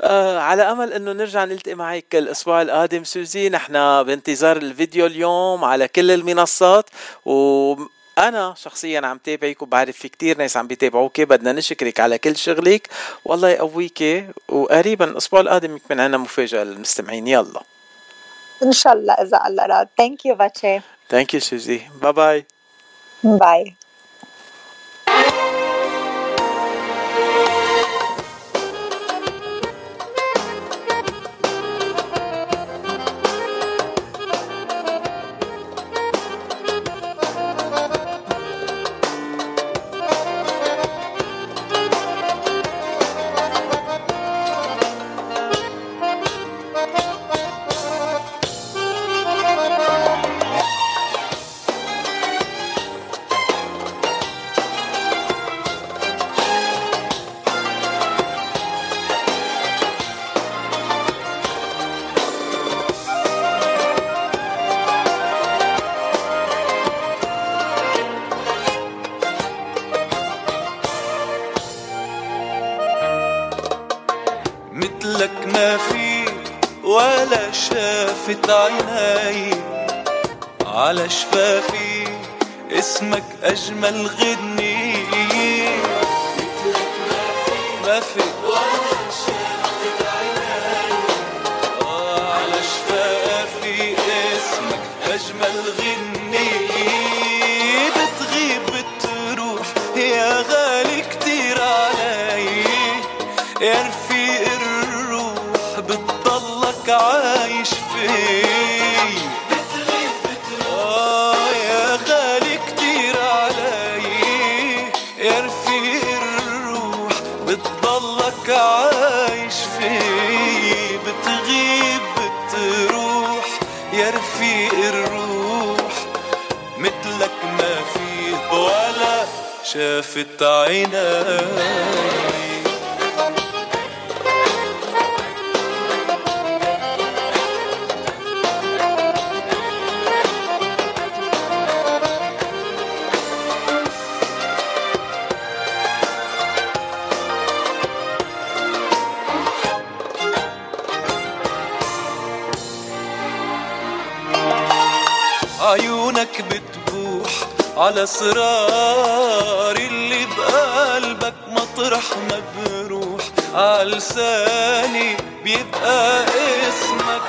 آه على أمل إنه نرجع نلتقي معك الأسبوع القادم. سوزي نحن بانتظار الفيديو اليوم على كل المنصات. وأنا شخصيا عم تابعك وبعرف في كتير ناس عم بيتابعوك بدنا نشكرك على كل شغلك. والله يقويك وقريبا الأسبوع القادم يكون عنا مفاجأة للمستمعين. يلا. إن شاء الله إذا الله راد thank you باتشي. thank you سوزي bye bye bye على شفافي اسمك أجمل غني عيناي عيونك بتبوح على اسرار عالساني بيبقى اسمك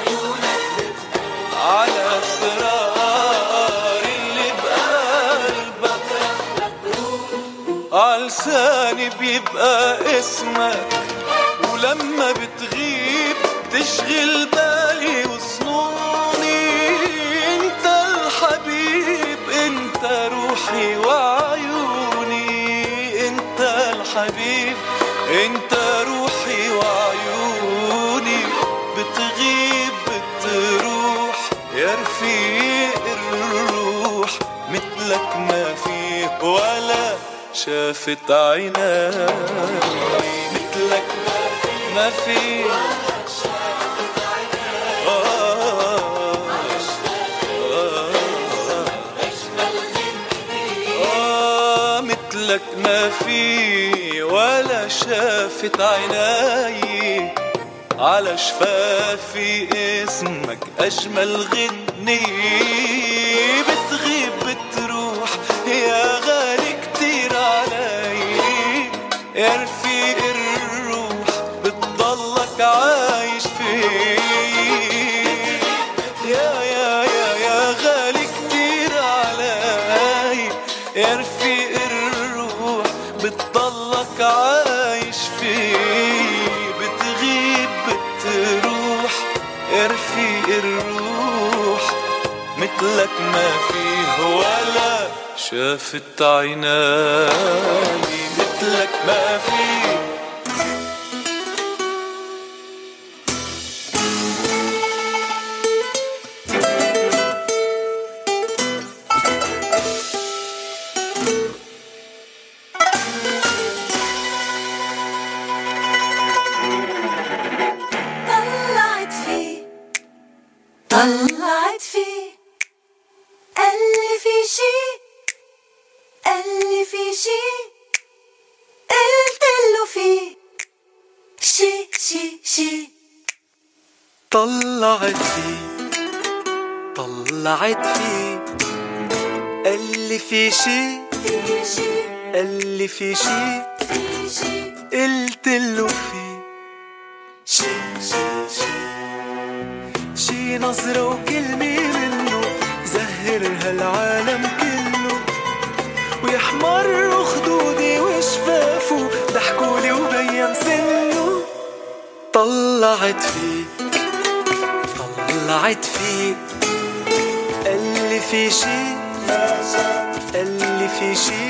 على اسرار اللي بقلبك. عالساني بيبقى اسمك ولما بتغيب تشغل شافت عيناي مثلك ما في. آه مثلك ما في. ولا شافت عيناي على شفافي اسمك أجمل غني. مثلك ما فيه ولا شافت عيناي مثلك ما فيه طلعت فيه طلعت فيه. قال لي في شي قال لي في شي. قلت له في شي شي شي. شي نظرة وكلمة منه زهر هالعالم كله. ويحمر خدودي وشفافه ضحكولي وبين سنه. طلعت فيه. طلعت فيه قال لي في شي قال لي في شي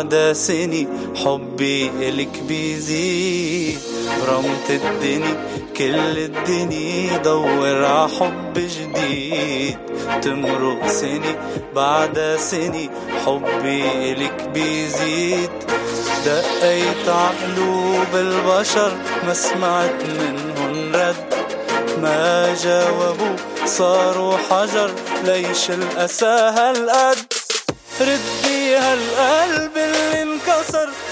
بعد سني حبي إلك بيزيد برمت الدني كل الدني دور ع حب جديد. تمرق سني بعد سني حبي إلك بيزيد. دقيت عقلوب البشر ما سمعت منهن رد. ما جاوبوا صاروا حجر ليش الأسى هالقد؟ ردي هالقلب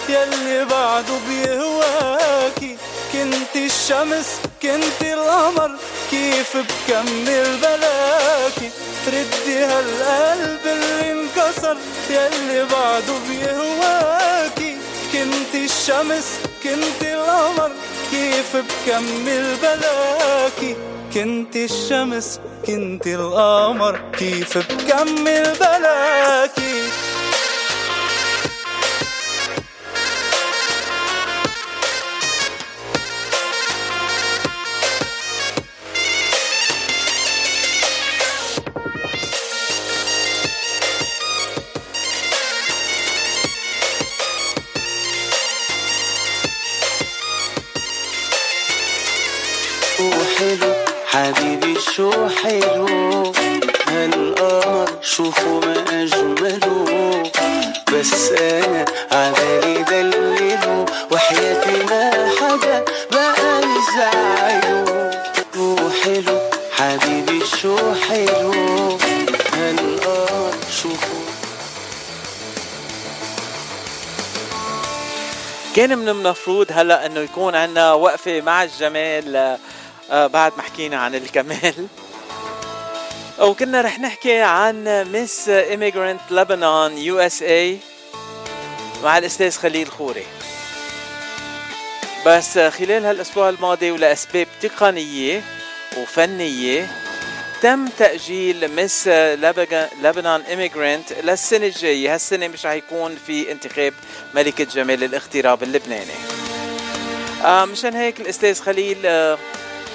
يلي بعده بيهواكي. كنت الشمس كنت القمر كيف بكمل بلاكي؟ ردي هالقلب اللي انكسر يلي بعده بيهواكي. كنت الشمس كنت القمر كيف بكمل بلاكي؟ كنت الشمس كنت القمر كيف بكمل بلاكي؟ كان من المفروض هلا إنه يكون عندنا وقفة مع الجمال؟ آه، آه، بعد ما حكينا عن الكمال. وكنا رح نحكي عن Miss Emigrant لبنان USA مع الأستاذ خليل خوري. بس خلال هالأسبوع الماضي ولأسباب تقنية وفنية تم تأجيل Miss لبنان Emigrant للسنة الجاية. هالسنة مش رح يكون في انتخاب ملكة جمال الاغتراب اللبناني. آه مشان هيك الأستاذ خليل آه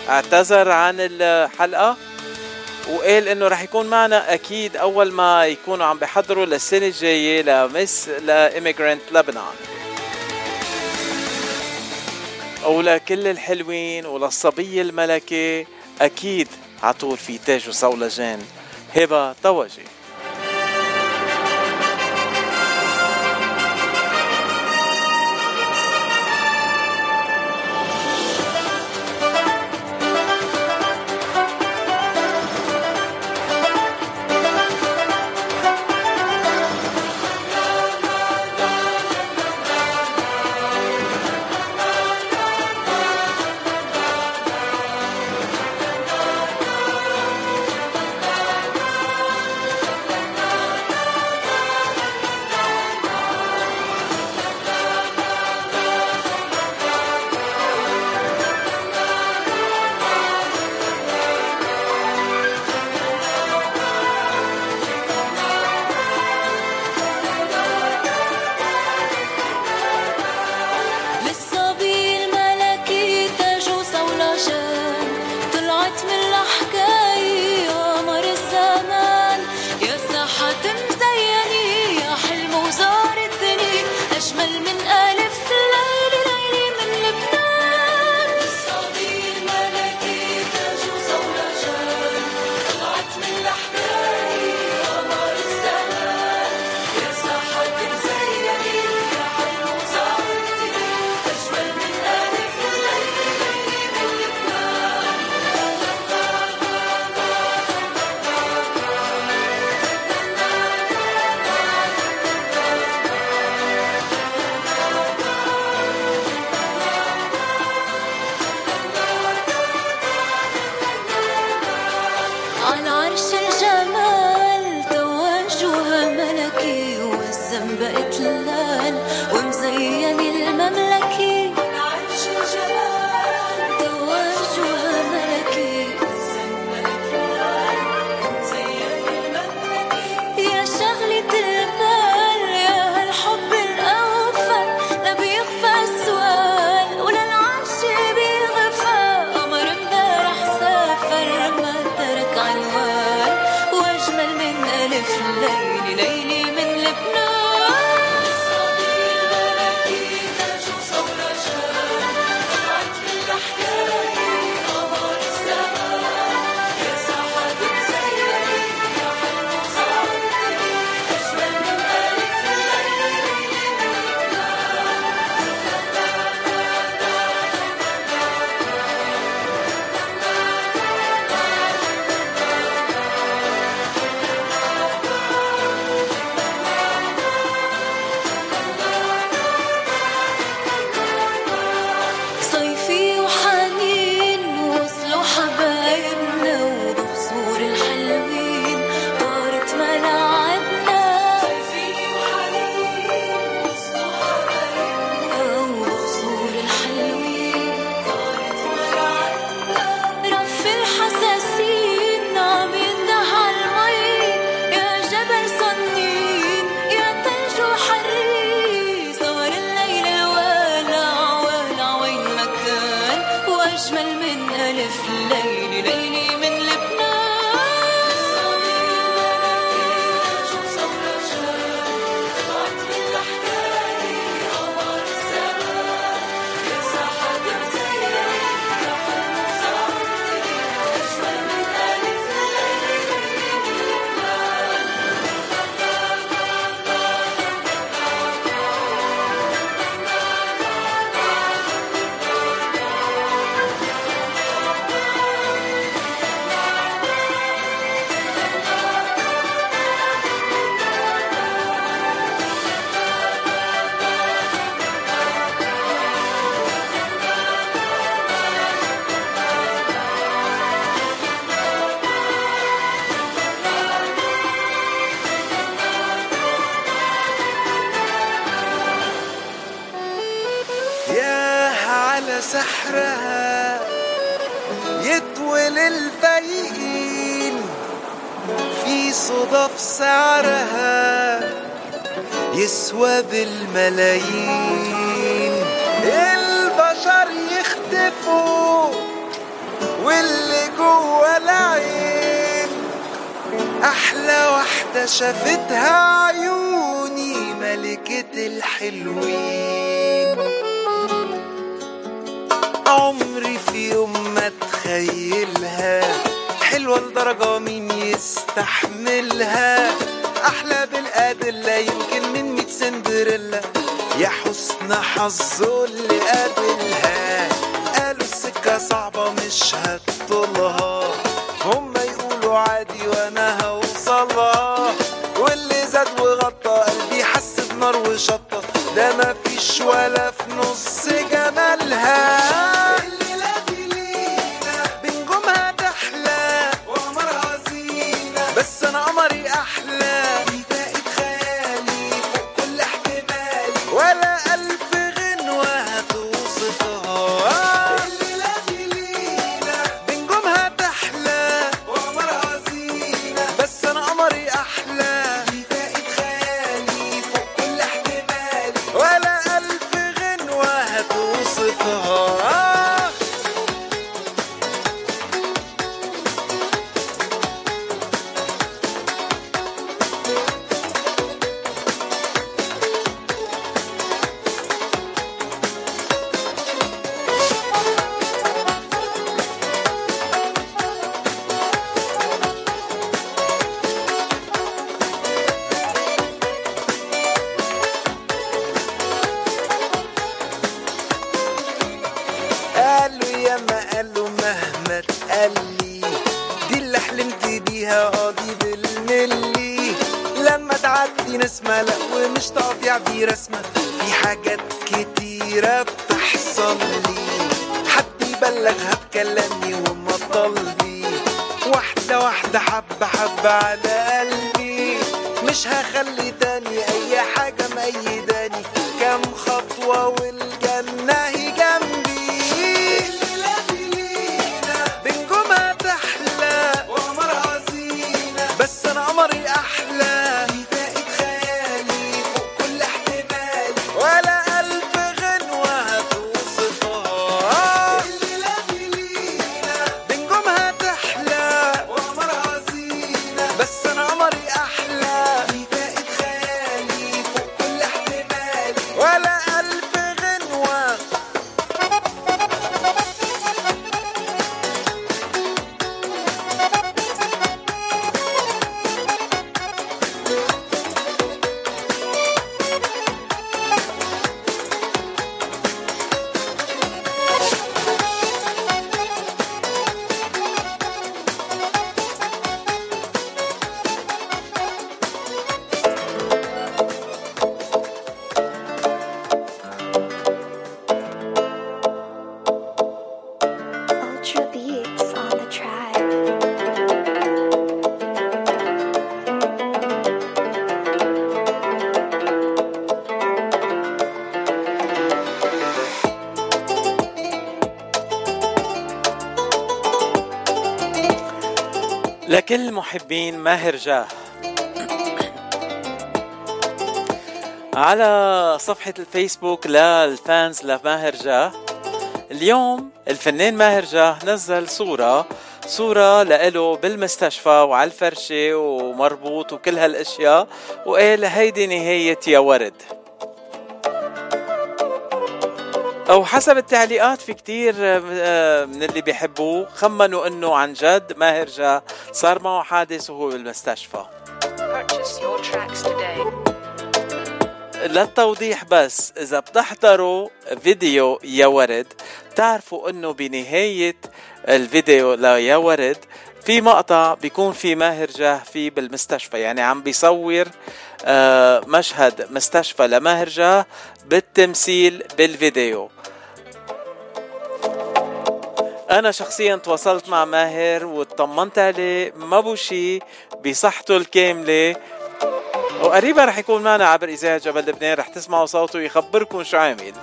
اعتذر عن الحلقة وقال إنه رح يكون معنا أكيد أول ما يكونوا عم بيحضروا للسنة الجاية لمس لإيميجرانت لبنان. ولكل الحلوين وللصبية الملكة أكيد عطول في تاج وصولجان هبة طوجي ماهر جاه. على صفحة الفيسبوك للفانز لماهر جاه. اليوم الفنان ماهر جاه نزل صورة صورة لإله بالمستشفى وعلى الفرشة ومربوط وكل هالأشياء وقال هيدي نهاية يا ورد. أو حسب التعليقات في كتير آه، من اللي بيحبوه خمنوا إنه عن جد ماهر جاه صار معه حادث وهو بالمستشفى. للتوضيح بس إذا بتحضروا فيديو يا ورد بتعرفوا إنه بنهاية الفيديو ليا ورد في مقطع بيكون في ماهر جاه فيه بالمستشفى. يعني عم بيصور آه، مشهد مستشفى لماهر جاه بالتمثيل بالفيديو. أنا شخصيا تواصلت مع ماهر واطمنت عليه ما بو شي بصحته الكاملة. وقريبا رح يكون معنا عبر إذاعة جبل لبنان رح تسمعوا صوته ويخبركم شو عامل.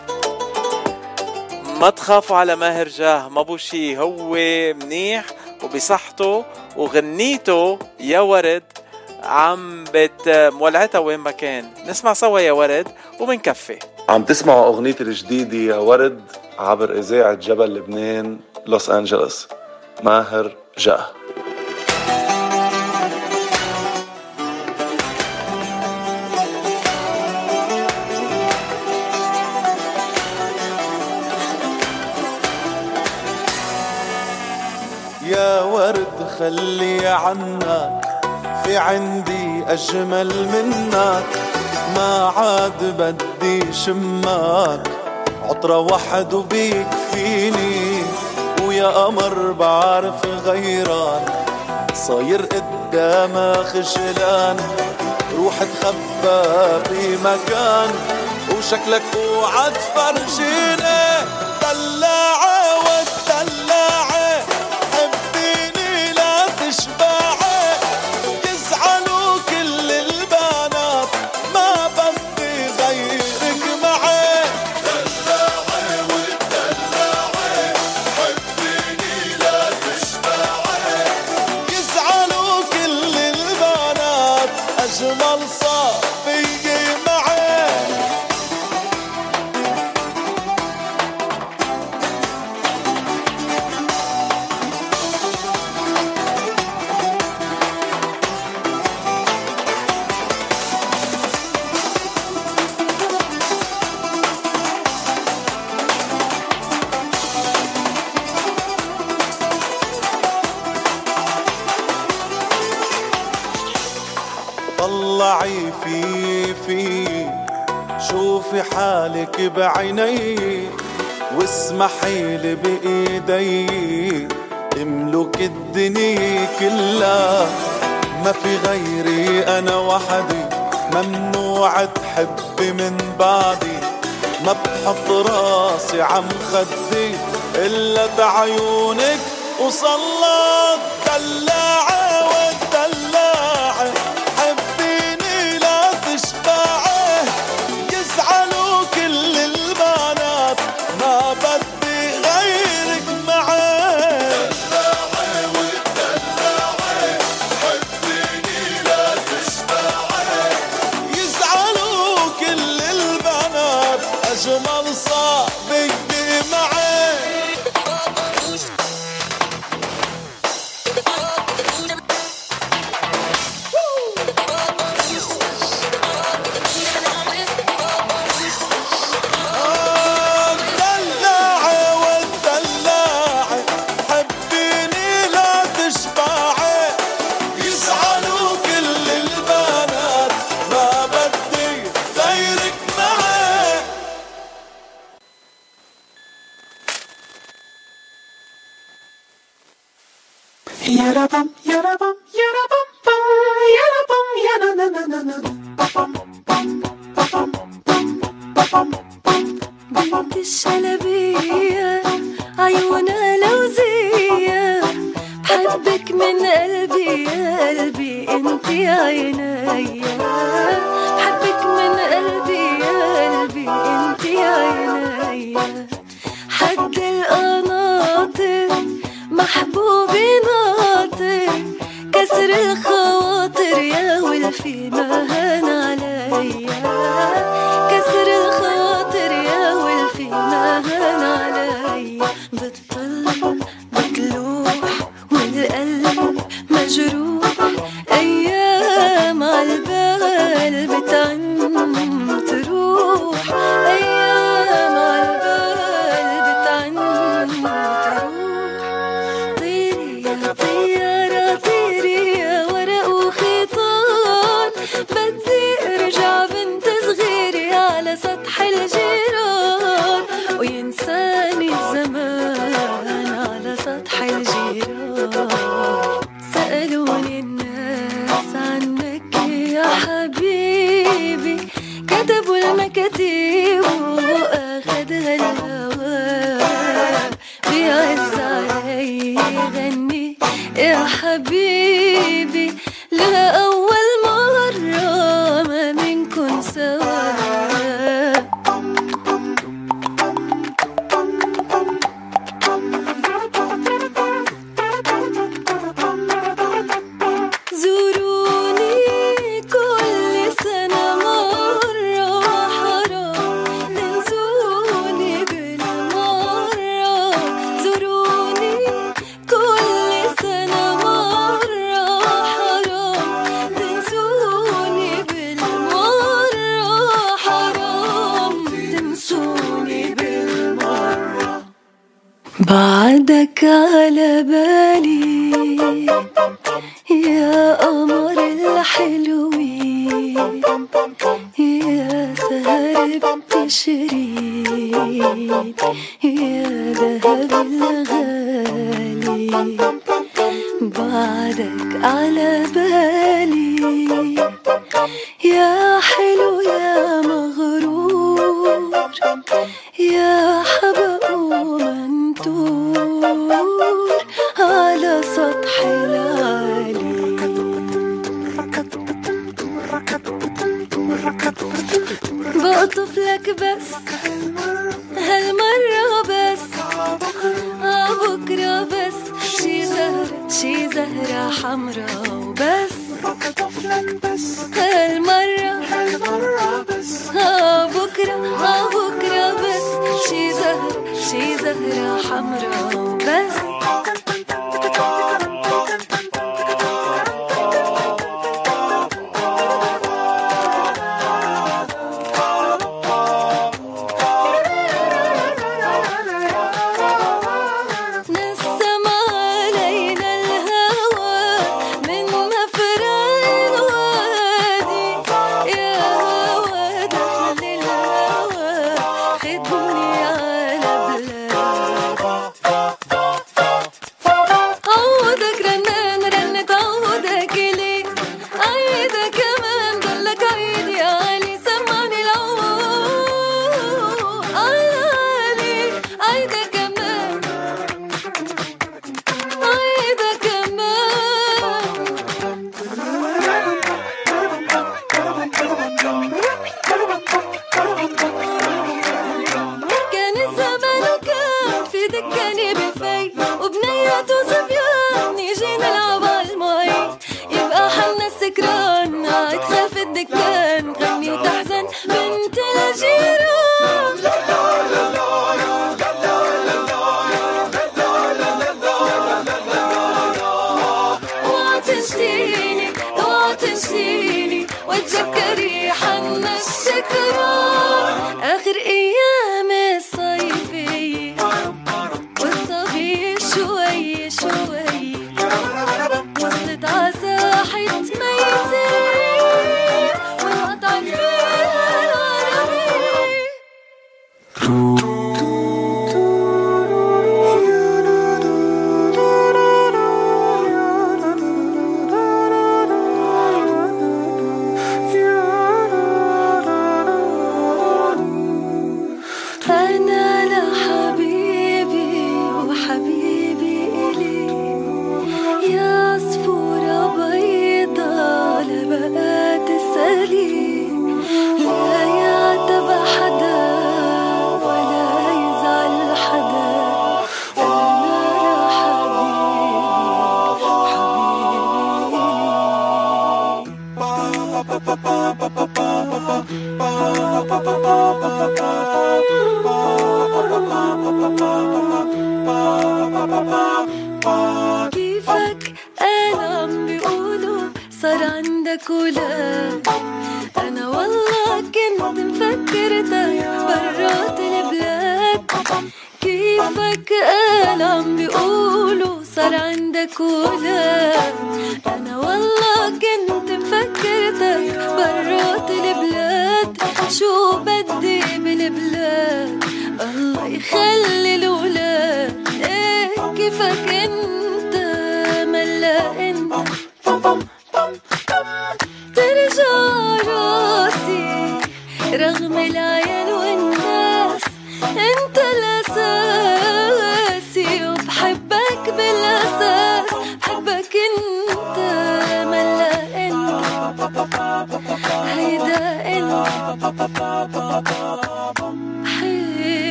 ما تخافوا على ماهر جاه ما بو شي هو منيح وبصحته وغنيته يا ورد عم بت مولعتها وين ما كان. نسمع سوا يا ورد ومنكفي. عم تسمعوا اغنيتي الجديدة يا ورد عبر إذاعة جبل لبنان. لوس أنجلوس. ماهر جاه يا ورد خلي عنك في عندي أجمل منك. ما عاد بدي شمك عطرة واحد وبيكفيني قمر بعرف غيران. صاير قدامها خجلان روح تخبى بمكان وشكلك اوعى تفرجيني بعيني واسمحي لي بإيدي. املك الدنيا كلها ما في غيري أنا وحدي. ممنوع تحبي من بعدي. ما بحط راسي عم خدي إلا بعيونك وصلت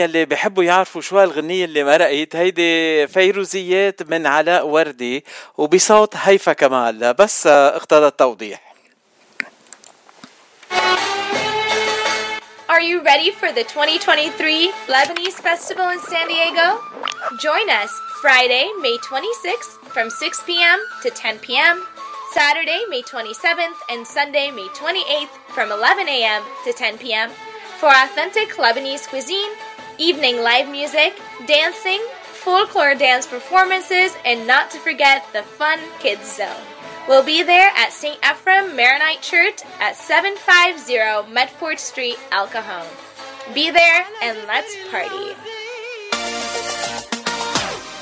يلي بحبوا يعرفوا شو هالغنية اللي مرقت هيدي فيروزيات من علاء وردي وبصوت هيفا كمال بس اقتضى التوضيح Are you ready for the 2023 Lebanese Festival in San Diego? Join us Friday, May 26th from 6 p.m. to 10 p.m. Saturday, May 27th and Sunday, May 28th from 11 a.m. to 10 p.m. for authentic Lebanese cuisine evening live music, dancing, folklore dance performances, and not to forget the fun kids zone. We'll be there at St. Ephraim Maronite Church at 750 Medford Street, El Cajon. Be there and let's party.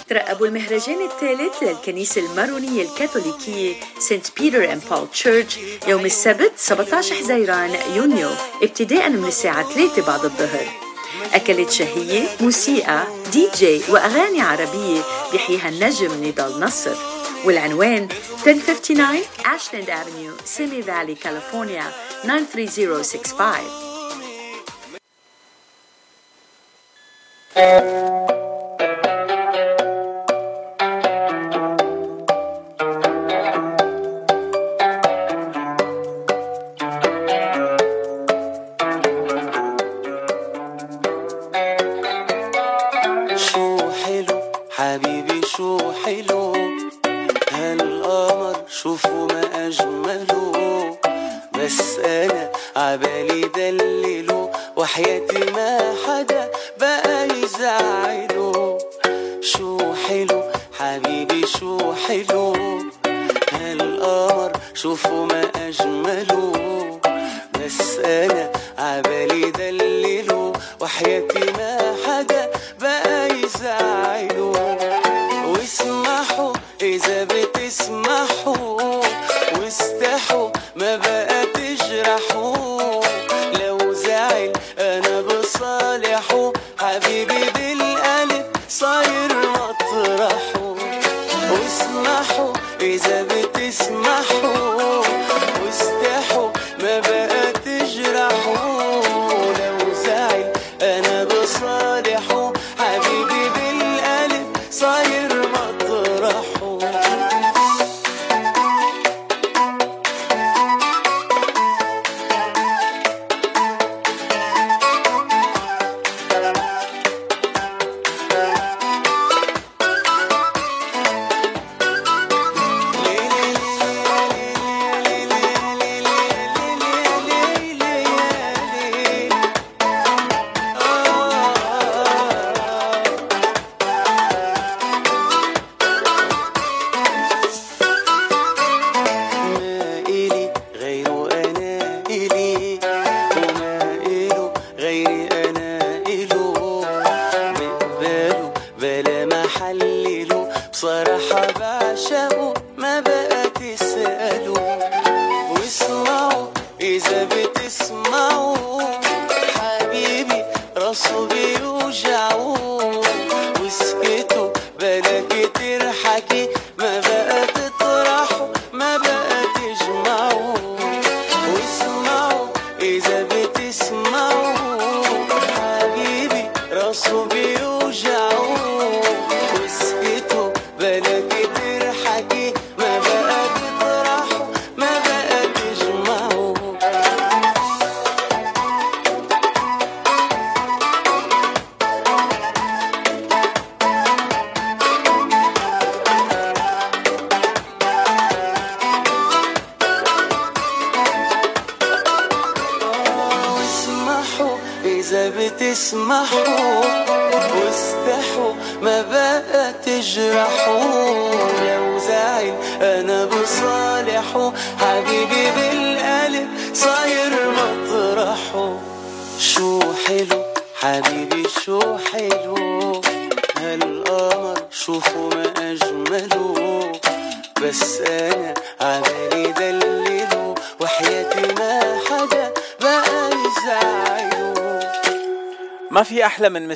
ترقبوا المهرجان الثالث للكنيسة المارونية الكاثوليكية سنت بيتر اند بول تشيرش يوم السبت 17 حزيران يونيو ابتداء من الساعة 3 بعد الظهر أكلات شهية، موسيقى، دي جي وأغاني عربية بيحييها النجم نضال نصر. والعنوان 1059 Ashland Avenue Simi Valley كاليفورنيا 93065 عبالي دلله وحياتي ما حدا بقى يزعله شو حلو؟ حبيبي شو حلو؟ هالقمر شوفوا ما أجمله. بس أنا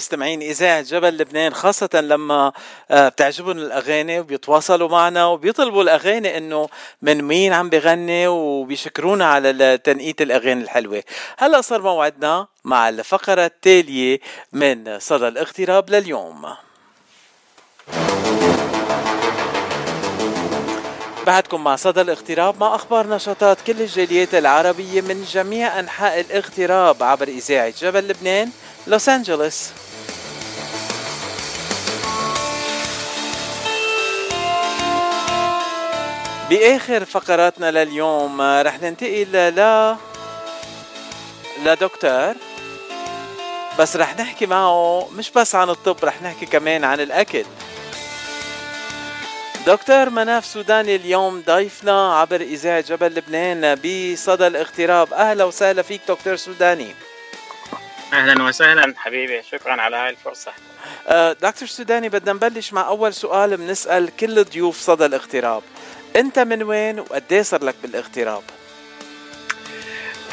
مستمعين إذاعة جبل لبنان خاصة لما آه، بتعجبهم الأغاني وبيتواصلوا معنا وبيطلبوا الأغاني إنه من مين عم بغني وبيشكرونا على تنقية الأغاني الحلوة. هلأ صار موعدنا مع الفقرة التالية من صدى الاغتراب لليوم. بعدكم مع صدى الاغتراب مع أخبار نشاطات كل الجاليات العربية من جميع أنحاء الاغتراب عبر إذاعة جبل لبنان لوس أنجلوس. بآخر فقراتنا لليوم آه، رح ننتقل ل لدكتور بس رح نحكي معه مش بس عن الطب رح نحكي كمان عن الأكل. دكتور مناف سوداني اليوم ضيفنا عبر إذاعة جبل لبنان بصدى الاغتراب. أهلا وسهلا فيك دكتور سوداني. أهلا وسهلا حبيبي شكرا على هاي الفرصة. آه، دكتور سوداني بدنا نبلش مع أول سؤال بنسأل كل ضيوف صدى الاغتراب. أنت من وين وقد صار لك بالاغتراب؟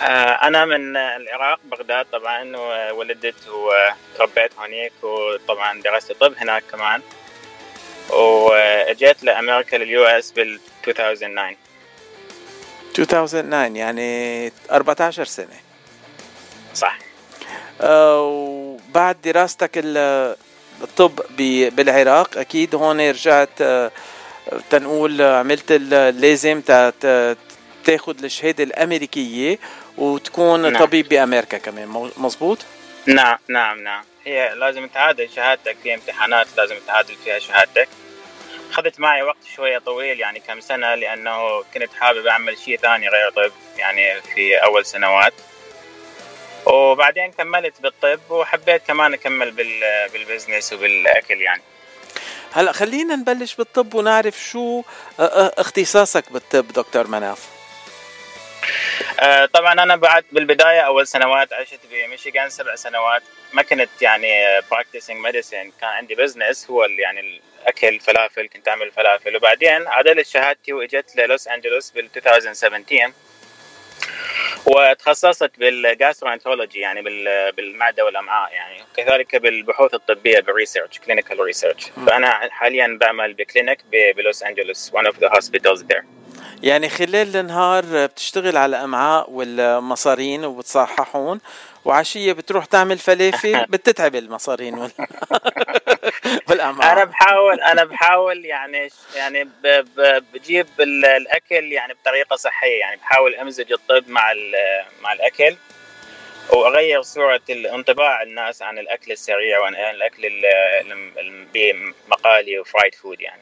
آه، أنا من العراق بغداد طبعا وولدت وتربيت هناك وطبعا درست طب هناك كمان. وأجيت لأمريكا لل US بال 2009 2009 يعني 14 سنة. صح. آه، وبعد دراستك ال- الطب بالعراق أكيد هون رجعت آه، تنقول عملت اللازم تا- تا- تاخد الشهادة الأمريكية وتكون نعم. طبيب بأمريكا كمان. مزبوط نعم نعم نعم. هي لازم تعادل شهادتك في امتحانات لازم تعادل فيها شهادتك. أخذت معي وقت شوية طويل يعني كم سنة لأنه كنت حابب أعمل شيء ثاني غير طب يعني في أول سنوات. وبعدين كملت بالطب وحبيت كمان بال بال business وبالأكل يعني. هلا خلينا نبلش بالطب ونعرف شو آه، آه، اختصاصك بالطب دكتور مناف. آه، طبعا أنا بعد بالبداية أول سنوات عشت بميشيغان سبع سنوات ما كنت يعني practicing medicine كان عندي business هو يعني الأكل فلافل كنت أعمل فلافل. وبعدين عدلت شهادتي وإجت للوس أنجلوس بال 2017 وتخصصت بال gastroenterology يعني بال- بالمعدة والأمعاء يعني كذلك بالبحوث الطبية بال research clinical research فأنا حاليا بعمل ب clinic بلوس أنجلوس one of the hospitals there. يعني خلال النهار بتشتغل على الأمعاء والمصارين وبتصححون وعشية بتروح تعمل فلافل بتتعب المصارين وال... والامعاء أنا بحاول أنا بحاول يعني يعني ب- ب- بجيب ال- الأكل يعني بطريقة صحية يعني بحاول أمزج الطب مع ال- مع الأكل وأغير صوره الانطباع الناس عن الأكل السريع وعن الأكل ال- ال- المقالي و fried food يعني.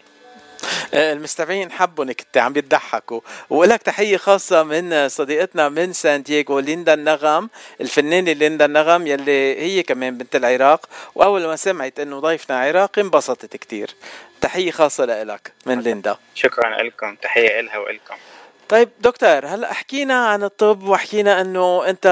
المستمعين حبوا انت عم بتضحكوا. ولك تحية خاصة من صديقتنا من سان دييغو ليندا النغم الفنانة ليندا النغم يلي هي كمان بنت العراق. وأول ما سمعت إنه ضيفنا عراقي انبسطت كتير. تحية خاصة لك من ليندا. شكرا لكم. تحية لها ولكم طيب دكتور هلأ حكينا عن الطب وحكينا إنه أنت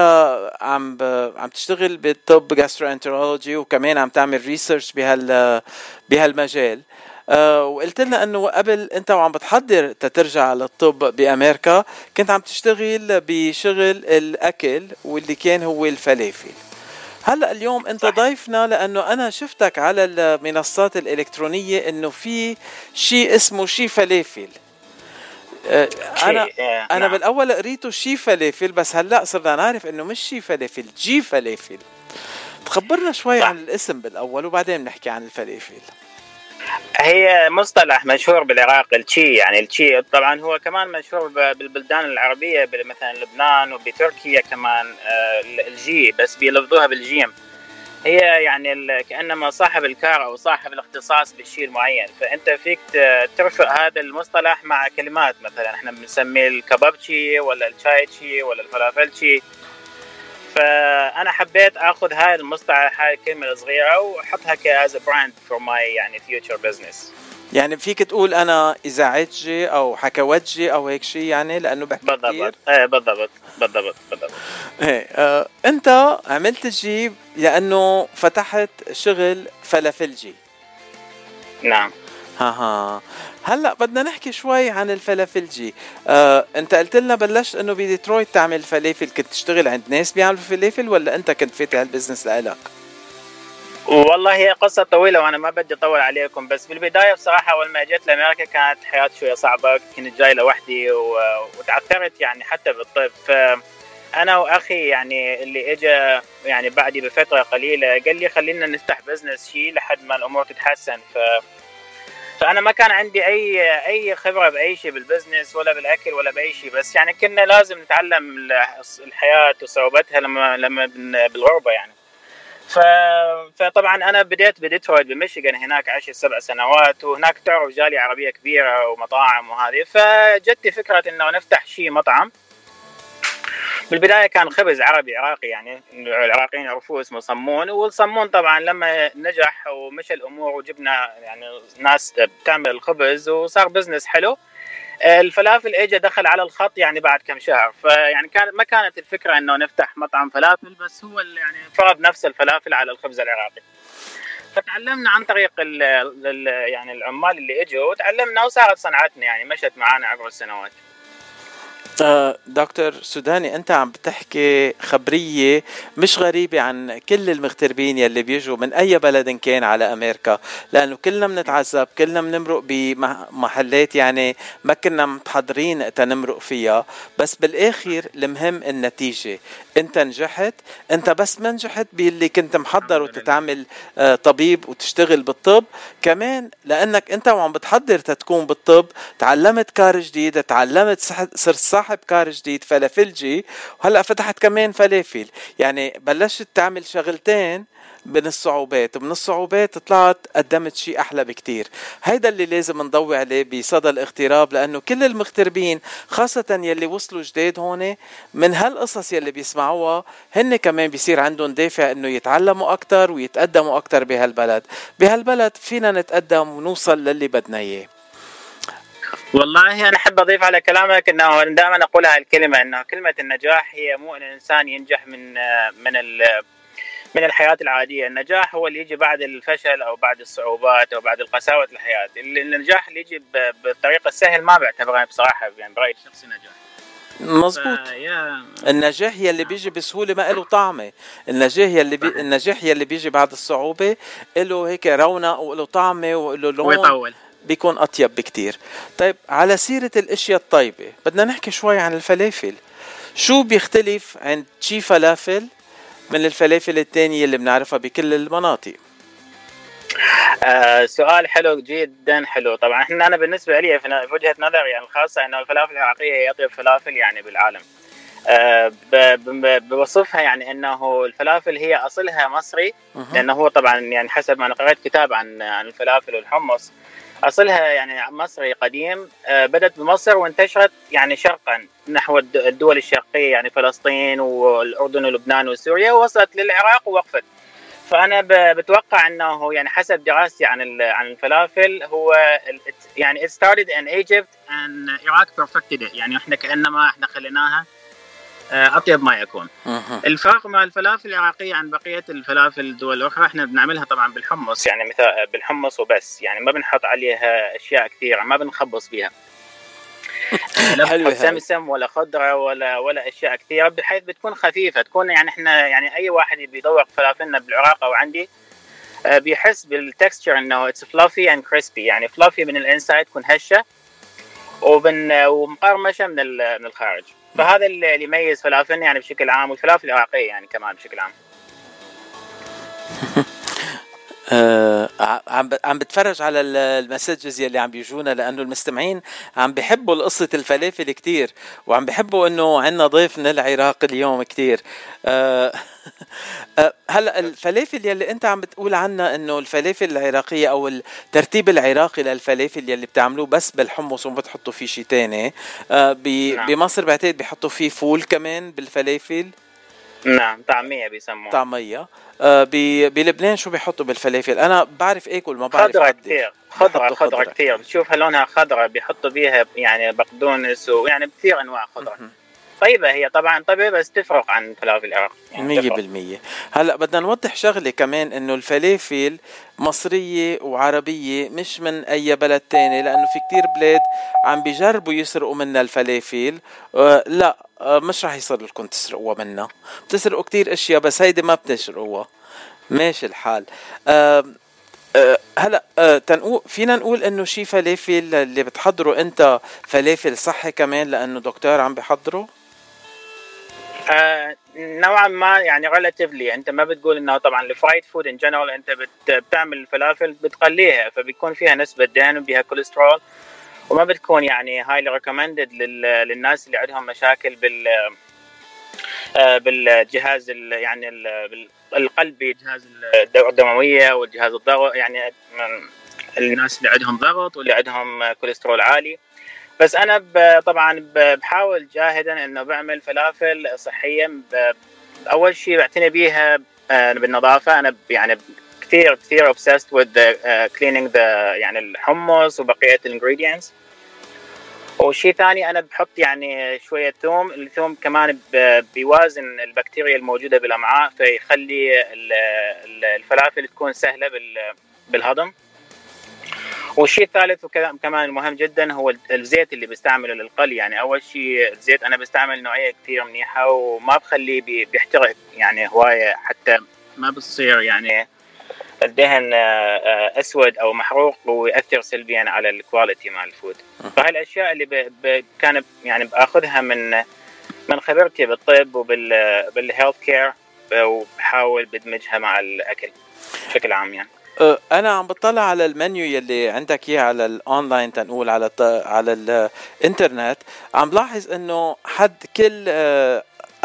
عم ب... عم تشتغل بالطب gastroenterology وكمان عم تعمل research بهال بهالمجال. وقلت لنا إنه قبل أنت وعم بتحضر تترجع للطب بأمريكا كنت عم تشتغل بشغل الأكل واللي كان هو الفلافل. هلأ اليوم أنت ضيفنا لأنه أنا شفتك على المنصات الإلكترونية إنه في شيء اسمه شي فلافل. آه، أنا آه، أنا نعم. بالأول قريته شي فلافل بس هلأ صرنا نعرف إنه مش شي فلافل جي فلافل. تخبرنا شوي عن الاسم بالأول وبعدين بنحكي عن الفلافل. هي مصطلح مشهور بالعراق التشي يعني التشي طبعا هو كمان مشهور بالبلدان العربية مثلا لبنان وبتركيا كمان آه، الجي بس بيلفظوها بالجيم. هي يعني كأنما صاحب الكار أو صاحب الاختصاص بالشيء المعين. فأنت فيك ت- ترفع هذا المصطلح مع كلمات مثلا إحنا بنسميه الكبابتشي ولا الشايتشي ولا الفلافلشي فأنا حبيت آخذ هاي المصطلح هاي الكلمة الصغيرة وأحطها as brand for my يعني future business يعني فيك تقول أنا اذاعتجي أو حكوتجي أو هيك شيء يعني لأنه بحكي كتير. بالضبط. إيه بالضبط. بالضبط بالضبط. إيه آه أنت عملت الجي لأنه فتحت شغل فلافلجي نعم. ها هلا بدنا نحكي شوي عن الفلافلجي آه، انت قلت لنا بلشت انه بديترويت تعمل فلافل. كنت تشتغل عند ناس بيعملوا فلافل ولا انت كنت فاتح ال business لإلك؟ والله هي قصة طويلة وأنا ما بدي أطول عليكم بس بالبداية بصراحة أول ما جيت لأمريكا كانت حياتي شوية صعبة. كنت جاي لوحدي و... وتعثرت يعني حتى بالطب. فأنا وأخي يعني اللي إجا يعني بعدي بفترة قليلة قال لي خلينا نفتح business شيء لحد ما الأمور تتحسن. ف فأنا ما كان عندي أي أي خبرة بأي شيء بال business ولا بالأكل ولا بأي شيء بس يعني كنا لازم نتعلم ال- الحياة وصعوبتها لما لما بالغربة يعني. فطبعا أنا بديت بديترويت بميشيغان هناك عشت سبع سنوات وهناك تعرف جاليه عربية كبيرة ومطاعم وهذه فجتني فكرة إنه نفتح شيء مطعم بالبداية كان خبز عربي عراقي يعني العراقيين يعرفوه اسمه صمون. والصمون طبعا لما نجح ومشى الأمور وجبنا يعني ناس بتعمل الخبز وصار بزنس حلو الفلافل اجى دخل على الخط يعني بعد كم شهر. فيعني كان ما كانت الفكرة إنه نفتح مطعم فلافل بس هو يعني فرض نفس الفلافل على الخبز العراقي. فتعلمنا عن طريق ال ال يعني العمال اللي إجوا وتعلمنا وصارت صنعتنا يعني مشت معانا عبر السنوات. دكتور سوداني أنت عم بتحكي خبرية مش غريبة عن كل المغتربين يلي بيجوا من أي بلد إن كان على أمريكا. لأنه كلنا بنتعذب كلنا بنمرق بمحلات يعني ما كنا متحضرين تنمرق فيها. بس بالآخر المهم النتيجة. أنت نجحت أنت بس ما نجحت باللي كنت محضر وتتعمل آه، طبيب وتشتغل بالطب. كمان لأنك أنت وعم بتحضر تتكون بالطب تعلمت كار جديد تعلمت صح- صرت صاحب كار جديد فلافلجي وهلأ فتحت كمان فلافل. يعني بلشت تعمل شغلتين من الصعوبات ومن الصعوبات طلعت قدمت شيء أحلى بكتير. هيدا اللي لازم نضوي عليه بصدى الاغتراب لأنه كل المغتربين خاصة يلي وصلوا جداد هون من هالقصص يلي بيسمعوها هن كمان بيصير عندهم دافع إنه يتعلموا أكثر ويتقدموا أكثر بهالبلد. بهالبلد فينا نتقدم ونوصل للي بدنا إياه. والله أنا أحب أضيف على كلامك إنه دائما أقول هاي الكلمة إنه كلمة النجاح هي مو إن الإنسان ينجح من من من الحياة العادية، النجاح هو اللي يجي بعد الفشل أو بعد الصعوبات أو بعد قساوه الحياة، النجاح اللي يجي بالطريقة السهل ما بعتبره بصراحة يعني برأيي الشخصي نجاح. مزبوط. فيا- النجاح يلي بيجي بسهولة ما له طعمة. النجاح يلي بي... النجاح يلي بيجي بعد الصعوبة له هيك رونق وله طعمة وله لون. ويطول. بيكون أطيب بكتير. طيب على سيرة الأشياء الطيبة بدنا نحكي شوي عن الفلافل. شو بيختلف عند شي فلافل من الفلافل التانية اللي بنعرفها بكل المناطق؟ آه سؤال حلو جدا حلو. طبعا إحنا أنا بالنسبة لي في وجهة نظري يعني الخاصة إنه الفلافل العراقيه هي أطيب فلافل يعني بالعالم. آه بوصفها يعني إنه الفلافل هي أصلها مصري لأنه هو طبعا يعني حسب ما أنا قرأت كتاب عن عن الفلافل والحمص. أصلها يعني مصري قديم آه، بدأت بمصر وانتشرت يعني شرقا نحو الد- الدول الشرقية يعني فلسطين والأردن ولبنان وسوريا ووصلت للعراق ووقفت. فأنا بتوقع أنه يعني حسب دراستي عن عن الفلافل هو يعني it started in Egypt and Iraq perfected it. يعني إحنا كأنما إحنا خليناها أطيب ما يكون. الفرق مع الفلافل العراقية عن بقية الفلافل الدول الأخرى إحنا بنعملها طبعا بالحمص. يعني مثلا بالحمص وبس. يعني ما بنحط عليها أشياء كثيرة ما بنخبص فيها لا بنحط. سمسم ولا خضرة ولا ولا أشياء كثيرة بحيث بتكون خفيفة. تكون يعني إحنا يعني أي واحد بيذوق فلافلنا بالعراق أو عندي آه، بيحس بال texture إنه it's fluffy and crispy يعني fluffy من ال inside تكون هشة. وبن ومقرمشه من من الخارج. فهذا اللي يميز فلافلنا يعني بشكل عام والفلافل العراقية يعني كمان بشكل عام. آه عم بتفرج على ال- المسجز يلي عم بيجونا لأنه المستمعين عم بيحبوا قصه الفلافل كتير وعم بيحبوا إنه عندنا ضيف من العراق اليوم كتير آه آه، هلأ الفلافل يلي أنت عم بتقول عنها إنه الفلافل العراقية أو الترتيب العراقي للفلافل يلي بتعملوه بس بالحمص وما بتحطوا فيه شيء تاني آه نعم. بمصر بعتقد بيحطوا فيه فول كمان بالفلافل نعم طعمية بيسموها. طعمية. آه بلبنان شو بيحطوا بالفلافل؟ أنا بعرف اكل ما بعرف خضرة. كثير خضرة خضرة كثير بتشوفها لونها خضرة بيحطوا بيها يعني بقدونس ويعني كثير أنواع خضرة. طيبة هي طبعا طيبة بس تفرق عن فلافل العراق مية بالمية. هلأ بدنا نوضح شغلة كمان إنه الفلافل مصرية وعربية مش من أي بلد تاني لأنه في كتير بلاد عم بيجربوا يسرقوا منا الفلافل. آه لأ مش رح يصير لكم تسرقوها منا. بتسرقوا كتير أشياء بس هيدي ما بتسرقوها. ماشي الحال. آه آه، هلا آه، تنقول فينا نقول إنه شي فلافل اللي بتحضره أنت فلافل صحي كمان لأنه دكتور عم بيحضره آه نوعا ما يعني relatively أنت ما بتقول إنه طبعا ال fried food in general أنت بت بتعمل الفلافل بتقليها فبيكون فيها نسبة دهن وبيها كوليسترول وما بتكون يعني highly recommended للناس اللي عندهم مشاكل بال آه، بالجهاز ال- يعني القلبي جهاز الدورة الدموية والجهاز الضغط يعني الناس اللي عندهم ضغط واللي عندهم كوليسترول عالي. بس أنا طبعا بحاول جاهدا إنه بعمل فلافل صحيه أول شيء بعتني بيها آه، بالنظافة. أنا يعني كثير كثير obsessed with the, uh, cleaning the يعني الحمص وبقية ال ingredients وشيء ثاني أنا بحط يعني شوية ثوم الثوم كمان بيوازن البكتيريا الموجودة بالأمعاء فيخلي ال- ال- الفلافل تكون سهلة بال- بالهضم. والشيء الثالث وكمان المهم جدا هو الزيت اللي بستعمله للقلي. يعني أول شيء الزيت أنا بستعمل نوعية كثير منيحة وما بخليه بي- بيحترق يعني هواية حتى ما بتصير يعني الدهن آه، آه، أسود أو محروق وياثر سلبيا على ال quality مال ال food. فهاي الأشياء اللي ب... ب... كان يعني بأخذها من من خبرتي بالطب وبال بال health care وبحاول بدمجها مع الأكل بشكل عام يعني. أه، أنا عم بطلع على المنيو يلي عندك إياه على الاونلاين تنقول على على الإنترنت. عم بلاحظ إنه حد كل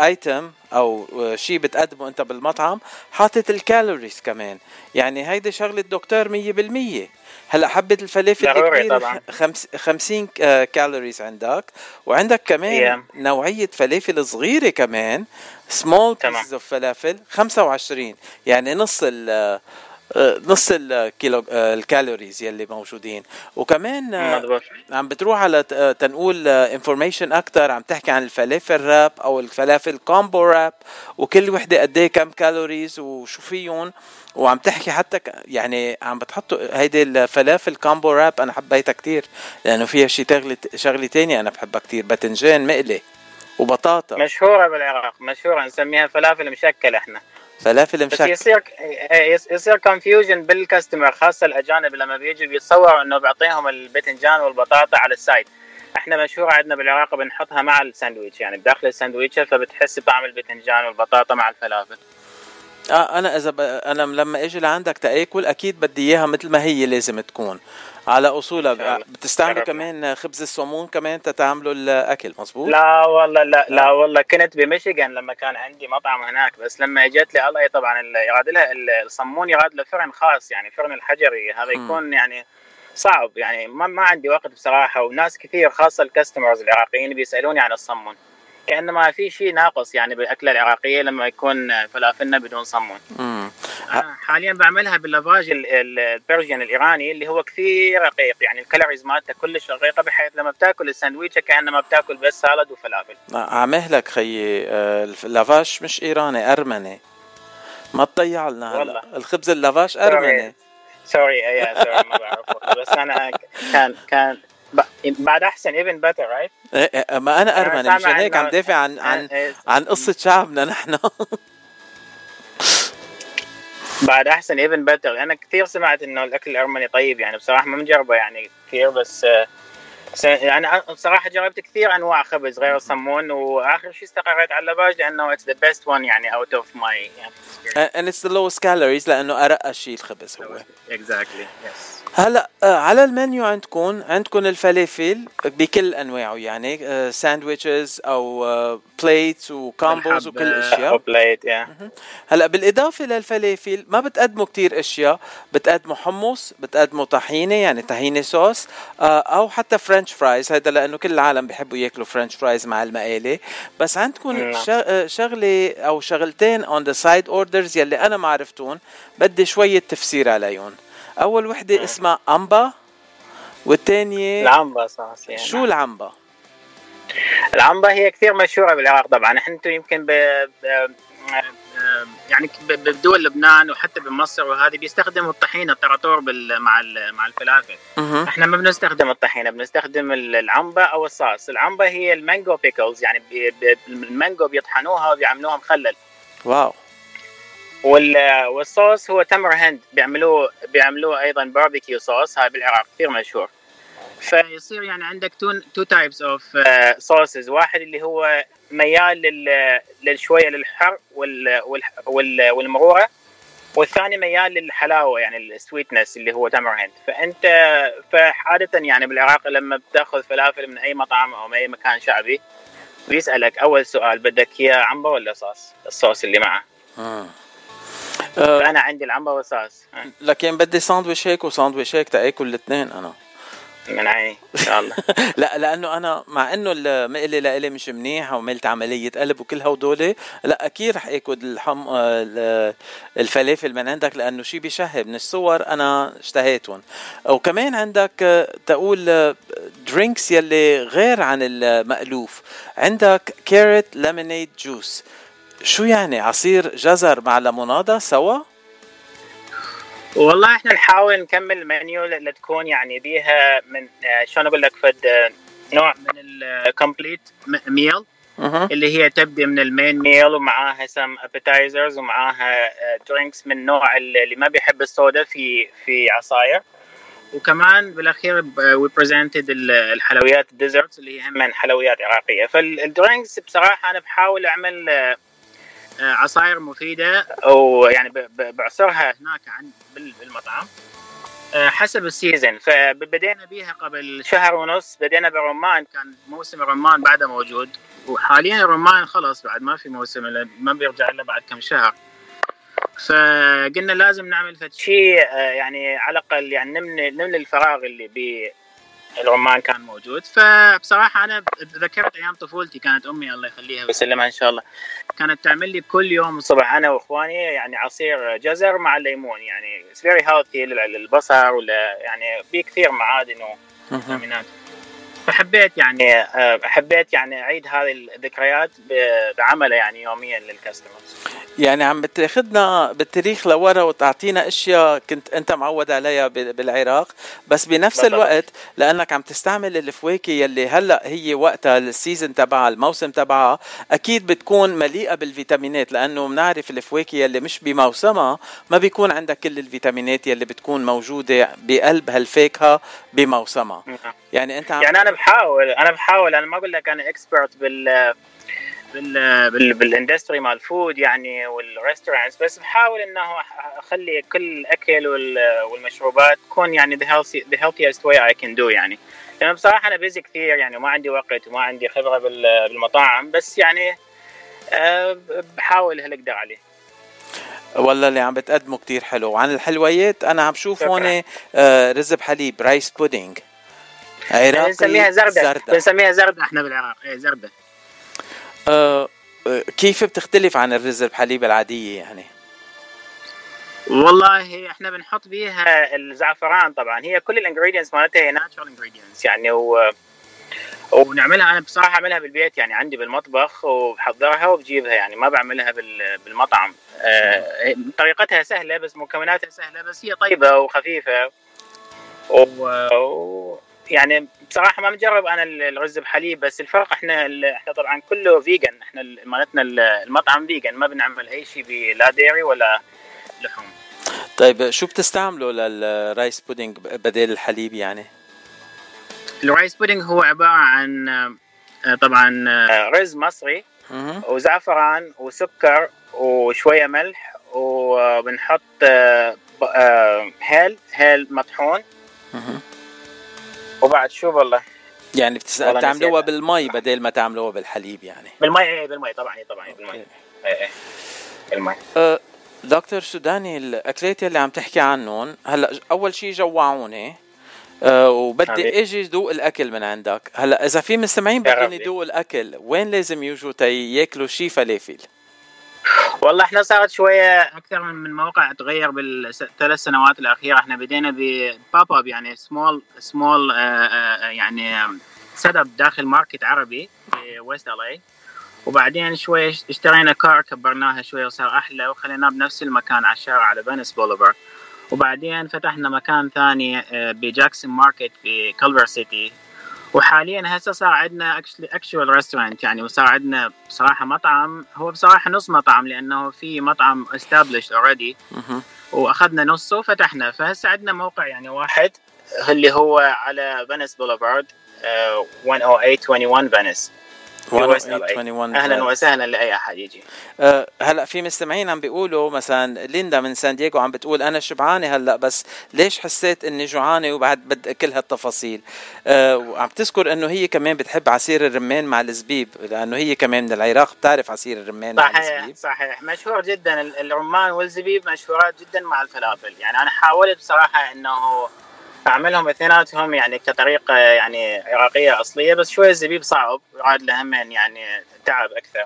item أو آه، شيء بتقدمه أنت بالمطعم حاطط ال calories كمان يعني هيدي شغلة دكتور 100% هلأ حبة الفلافل ضروري الكبيرة طبعاً. خمس 50 آه، calories عندك وعندك كمان Yeah. نوعية فلافل صغيرة كمان small. pieces of فلافل 25 يعني نص ال آه، نص الكيلو آه، ال calories يلي موجودين. وكمان آه، عم بتروح على آه، تنقول information أكثر عم تحكي عن الفلافل wrap أو الفلافل combo wrap وكل وحدة قد إيه كم calories وشو فيهم. وعم تحكي حتى يعني عم بتحطوا هيدي الفلافل combo wrap أنا حبيتها كتير لأنه فيها شي تغلي شغلة تانية أنا بحبها كتير باذنجان مقلي وبطاطا. مشهورة بالعراق مشهورة نسميها فلافل مشكل إحنا. فلافل بس مشكل يصير يص- يصير confusion بال customer خاصة الأجانب لما بيجوا بيتصوروا إنه بعطيهم الباذنجان والبطاطا على ال side إحنا مشهوره عندنا بالعراق بنحطها مع الساندويتش يعني بداخل الساندويتش فبتحس بطعم الباذنجان والبطاطا مع الفلافل. آه أنا إذا ب... أنا لما إجي لعندك تأكل أكيد بدي إياها مثل ما هي لازم تكون. على أصولها. بتستعملوا. كمان خبز الصمون كمان تتعاملوا الأكل مزبوط لا والله لا لا والله. كنت بميشيغان لما كان عندي مطعم هناك بس لما اجت لي الله طبعا يراد لها ال- الصمون يراد له فرن خاص يعني فرن الحجري. هذا. يكون يعني صعب يعني ما, ما عندي وقت بصراحة. وناس كثير خاصة الكاستمرز العراقيين بيسألوني عن الصمون. كأنما في شيء ناقص يعني بالأكلة العراقية لما يكون فلافلنا بدون صمون. حاليا بعملها باللافاج ال- ال- ال version الإيراني اللي هو كثير رقيق. يعني ال calories مالته كلش رقيقة بحيث لما بتاكل الساندويتش كأنما بتاكل بس salad وفلافل. على مهلك خيي آه، اللافاش مش إيراني أرمني. ما تضيع لنا والله. هلا الخبز اللافاش أرمني. sorry yeah sorry ما بعرف والله. بس أنا كان كان بعد أحسن even better right إيه، إيه، ما أنا ارمني مشان هيك عم دافع عن عن إيه، عن قصة شعبنا نحن. بعد أحسن even better أنا كثير سمعت إنه الأكل الأرمني طيب يعني بصراحة ما مجربه يعني كثير بس آه، يعني بصراحة جربت كثير أنواع خبز غير الصمون وآخر شيء استقريت على اللافاج لأنه it's the best one يعني out of my and it's the lowest calories لأنه أرق شيء الخبز هو. exactly yes هلأ آه، على المنيو عندكم عندكم الفلافل بكل أنواعه يعني sandwiches أو plates و combos وكل أو الاشياء plate هلأ بالإضافة للفلافل ما بتقدموا كتير إشياء بتقدموا حمص بتقدموا طحينة يعني طحينة صوص آه، أو حتى french fries هذا لأنه كل العالم بيحبوا ياكلوا french fries مع المقالي. بس عندكم نعم. آه، شغلة أو شغلتين on the side orders يلي أنا ما عرفتون بدي شوية تفسير عليهم. أول وحدة اسمها أمبا والثانيه العنبة صاص يعني شو العنبا العنبة هي كثير مشهورة بالعراق طبعا. إحنا يمكن ب... ب... يعني ب- بدول لبنان وحتى بمصر وهذه بيستخدموا الطحينة الطراطور. مع. مع الفلافل. إحنا ما بنستخدم الطحينة بنستخدم ال- العنبة أو الصاص العنبة هي ال mango pickles يعني. المانجو بيطحنوها وبيعملوها مخلل wow وال... والصوص هو تمر هند بيعملوه بيعملوه أيضا barbecue sauce هاي بالعراق كثير مشهور فيصير يعني عندك two types of sauces واحد اللي هو ميال لل للشوية للحر وال وال وال والمرورة والثاني ميال للحلاوة يعني ال sweetness اللي هو تمر هند فأنت فعادة يعني بالعراق لما بتأخذ فلافل من أي مطعم أو من أي مكان شعبي بيسألك أول سؤال بدك إياه عنبر ولا صوص؟ الصوص اللي معه. آه. فأنا عندي العنبر والصوص. لكن بدي ساندويش هيك وساندويش هيك تأكل الاثنين أنا. من عيني إن شاء الله. لا لأنه أنا مع إنه المقلي لإلي مش منيح وعملت عملية قلب وكل هودول لا أكيد رح اكل الحم ال- الفلافل من عندك لأنه شيء بيشهي من الصور أنا اشتهيتهم وكمان عندك آه، تقول drinks يلي غير عن المألوف. عندك carrot lemonade juice شو يعني؟ عصير جزر مع ليمونادا سوا؟ والله إحنا نحاول نكمل المنيو ل- لتكون يعني بيها من آه، شلون أقول لك فد آه، نوع من ال complete meal اللي هي تبدي من ال main meal ومعاها some appetizers ومعاها drinks من نوع اللي ما بيحب الصودا في في عصاير. وكمان بالأخير we presented الحلويات ال desserts اللي هي هم حلويات عراقيه فال drinks بصراحة أنا بحاول أعمل آه، عصاير مفيدة. ويعني بعصرها هناك بال- بالمطعم. آه، حسب ال season. فبدينا بيها قبل شهر ونص. بدينا بالرمان كان موسم الرمان بعده موجود. وحاليا الرمان خلص بعد ما في موسم ما بيرجع إلا بعد كم شهر. فقلنا لازم نعمل فد شيء آه، يعني على الأقل يعني نملي نملي الفراغ اللي بي الرمان كان موجود. فبصراحة أنا ذكرت أيام طفولتي كانت أمي الله يخليها ويسلمها إن شاء الله. كانت تعمل لي كل يوم الصبح أنا وإخواني يعني عصير جزر مع الليمون يعني it's very healthy للبصر ولا يعني في كثير معادن وفيتامينات فحبيت يعني آه، حبيت يعني أعيد هذه الذكريات بعمله يعني يوميا للكاستمرز يعني عم بتاخدنا بالتاريخ لورا وتعطينا أشياء كنت أنت معود عليها بالعراق. بس بنفس بالضبط. الوقت لأنك عم تستعمل الفواكه يلي هلأ هي وقتها السيزون تبعها الموسم تبعها أكيد بتكون مليئة بالفيتامينات لأنه بنعرف الفواكه يلي مش بموسمها ما بيكون عندك كل الفيتامينات يلي بتكون موجودة بقلب هالفاكهة بموسمها. يعني أنت عم يعني أنا بحاول أنا بحاول أنا ما أقول لك أنا expert بال بال بال بال industry مال ال food يعني وال restaurants بس بحاول إنه أخلي كل الأكل وال- والمشروبات تكون يعني the healthy the healthiest way I can do يعني. لأنه بصراحة أنا busy كثير يعني وما عندي وقت وما عندي خبرة بال- بالمطاعم بس يعني أه بحاول اللي أقدر عليه. والله اللي عم بتقدمه كتير حلو. وعن الحلويات أنا عم شوف. هون آه، رز بحليب rice pudding عراقي بنسميها زردة. زردة. بنسميها زردة إحنا بالعراق. إيه زردة. آه، آه، كيف بتختلف عن الرز بحليب العادية يعني؟ والله إحنا بنحط بيها الزعفران طبعا. هي كل ال ingredients مالتها هي natural ingredients يعني و وبنعملها أنا بصراحة أعملها بالبيت يعني عندي بالمطبخ وبحضرها وبجيبها يعني ما بعملها بال- بالمطعم. آه، طريقتها سهلة بس مكوناتها سهلة بس هي طيبة وخفيفة. و... يعني بصراحة ما مجرب أنا ال- الرز بحليب بس الفرق إحنا إحنا طبعا كله vegan إحنا ال- مالتنا ال- المطعم vegan ما بنعمل أي شيء بلا dairy ولا لحوم. طيب شو بتستعملوا لل rice pudding بدل الحليب يعني؟ ال rice pudding هو عبارة عن آه، طبعا آه، رز مصري وزعفران وسكر وشوية ملح وبنحط آه، هيل هيل مطحون. وبعد شو والله يعني بتعملوها. بالمي بدل ما تعملوها بالحليب يعني. بالمي إيه بالمي طبعا إيه طبعا بالمي. إيه إيه بالمي. أه دكتور سوداني الأكلات اللي عم تحكي عنهم هلأ أول شيء جوعوني. أه وبدي. إجي ذوق الأكل من عندك. هلأ إذا في مستمعين بدهم. يذوقوا الأكل وين لازم يجوا تي ياكلوا شي فلافل؟ والله إحنا صارت شوية أكثر من من موقع تغير بالثلاث سنوات الأخيرة. إحنا بدينا ب pop up يعني small small يعني set up داخل market عربي في West LA وبعدين شوي اشترينا cart كبرناها شوي وصار أحلى وخليناه بنفس المكان على الشارع على Venice Boulevard وبعدين فتحنا مكان ثاني آه، ب Jackson Market في Culver City وحاليا هسه صار عندنا actual restaurant يعني وصار عندنا بصراحة مطعم هو بصراحة نص مطعم لأنه في مطعم established already وأخذنا نصه وفتحنا فهسه عندنا موقع يعني واحد اللي هو على Venice Boulevard 10821 Venice USA. 10821 أهلا وسهلا لأي أحد يجي. أه هلا في مستمعين عم بيقولوا مثلا ليندا من سان دييغو عم بتقول أنا شبعانة هلأ بس ليش حسيت إني جوعانة وبعد بدي كل هالتفاصيل؟ أه وعم تذكر إنه هي كمان بتحب عصير الرمان مع الزبيب لأنه هي كمان من العراق بتعرف عصير الرمان مع صحيح الزبيب. صحيح. مشهور جدا ال- الرمان والزبيب مشهورات جدا مع الفلافل. يعني أنا حاولت بصراحة إنه أعملهم اثنيناتهم يعني كطريقة يعني عراقية أصلية بس شوي الزبيب صعب يراد له يعني تعب أكثر.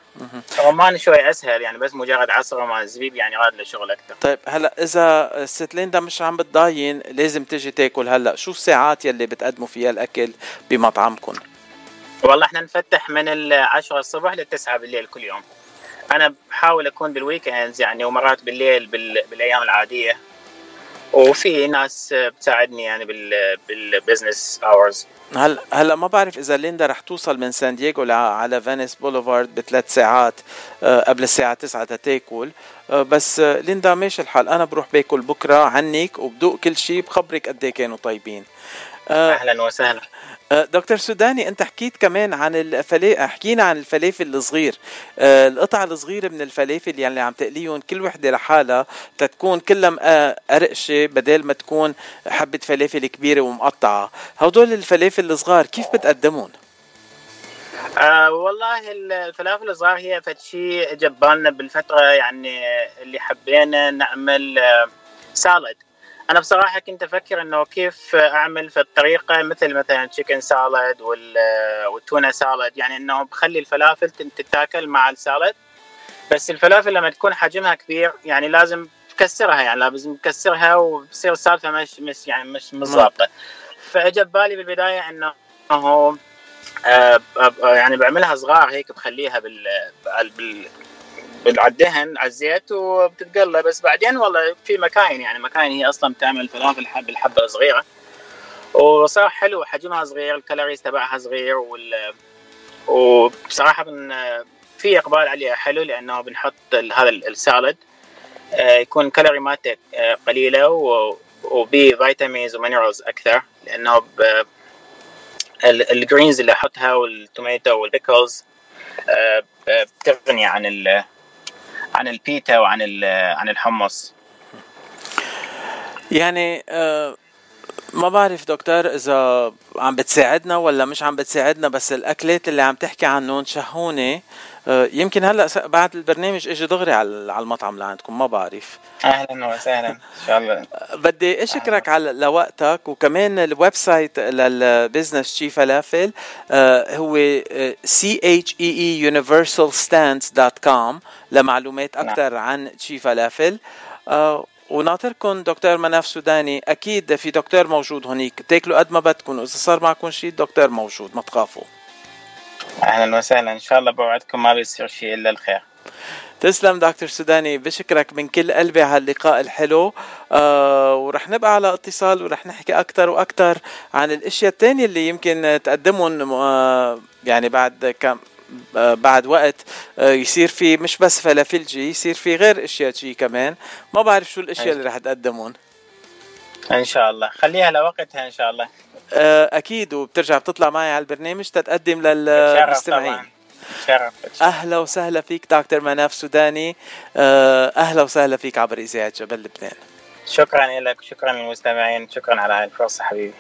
الرمان شوي أسهل يعني بس مجرد عصره مع الزبيب يعني يراد له شغل أكثر. طيب هلأ إذا ست ليندا مش عم بتضاين لازم تجي تاكل. هلأ شو الساعات يلي بتقدموا فيها الأكل بمطعمكم؟ والله إحنا نفتح من العشرة الصبح للتسعة بالليل كل يوم. أنا بحاول أكون بال weekends يعني ومرات بالليل بال... بالأيام العادية. وفي ناس بتساعدني يعني بال بال business hours هلا هلا ما بعرف إذا ليندا رح توصل من سان دييغو على Venice Boulevard بثلاث ساعات آه، قبل الساعة 9 تاكل آه، بس آه، ليندا ماشي الحال. أنا بروح باكل بكرة عنك وبدوق كل شيء بخبرك قد إيه كانوا طيبين. أهلا وسهلا. دكتور سوداني انت حكيت كمان عن الفلا حكينا عن الفلافل الصغير. آه، القطع الصغيرة من الفلافل يعني عم تقليهم كل وحدة لحالها تتكون كلها مق- قرقشة بدل ما تكون حبة فلافل كبيرة ومقطعة. هدول الفلافل الصغار كيف بتقدمهم؟ آه والله الفلافل الصغار هي فد شيء جبالنا بالفترة يعني اللي حبينا نعمل آه سالد أنا بصراحة كنت أفكر إنه كيف أعمل في الطريقة مثل مثلا تشيكن سالد والتونة سالد يعني إنه بخلي الفلافل تتاكل مع السالد بس الفلافل لما تكون حجمها كبير يعني لازم تكسرها يعني لازم تكسرها وبصير السالفة مش مش يعني مش مش ظابطه فاجى ببالي بالبداية إنه آه، يعني بعملها صغار هيك بخليها بال- على الدهن على الزيت وبتتقلى. بس بعدين والله في مكاين يعني مكاين هي أصلا بتعمل فلافل حب الحبة صغيرة. وصار حلو حجمها صغير ال calories تبعها صغير وال وبصراحة من في إقبال عليها حلو لأنه بنحط هذا ال- ال salad آه، يكون كالوري مالته آه، قليلة وبي vitamins و minerals أكثر لأنه ال greens اللي أحطها وال tomato وال pickles آه، بتغني عن عن ال pita وعن عن الحمص. يعني آه، ما بعرف دكتور إذا عم بتساعدنا ولا مش عم بتساعدنا بس الأكلات اللي عم تحكي عنهم شهوني آه، يمكن هلأ بعد البرنامج إجي دغري على المطعم اللي عندكم ما بعرف. أهلا وسهلا. إن شاء الله. بدي أشكرك على وقتك وكمان ال website لل business شي فلافل آه، هو dot com لمعلومات أكثر عن شي فلافل آه، وناطركم دكتور مناف سوداني. أكيد في دكتور موجود هونيك تاكلوا قد ما بدكم. وإذا صار معكم شيء الدكتور موجود. ما تخافوا. أهلا وسهلا. إن شاء الله بوعدكم ما بيصير شيء إلا الخير. تسلم دكتور سوداني بشكرك من كل قلبي على اللقاء الحلو. آه ورح نبقى على اتصال ورح نحكي أكثر وأكثر عن الأشياء التانية اللي يمكن تقدمهم آه يعني بعد كم آه بعد وقت آه يصير في مش بس فلافلجي يصير في غير أشياء شي كمان. ما بعرف شو الأشياء اللي رح تقدمهم. إن شاء الله. خليها لوقتها إن شاء الله. آه أكيد وبترجع بتطلع معي على البرنامج تتقدم للمستمعين أهلا وسهلا فيك دكتور مناف سوداني. آه، أهلا وسهلا فيك عبر إذاعة جبل لبنان. شكرا لك شكرا للمستمعين شكرا على الفرصة حبيبي.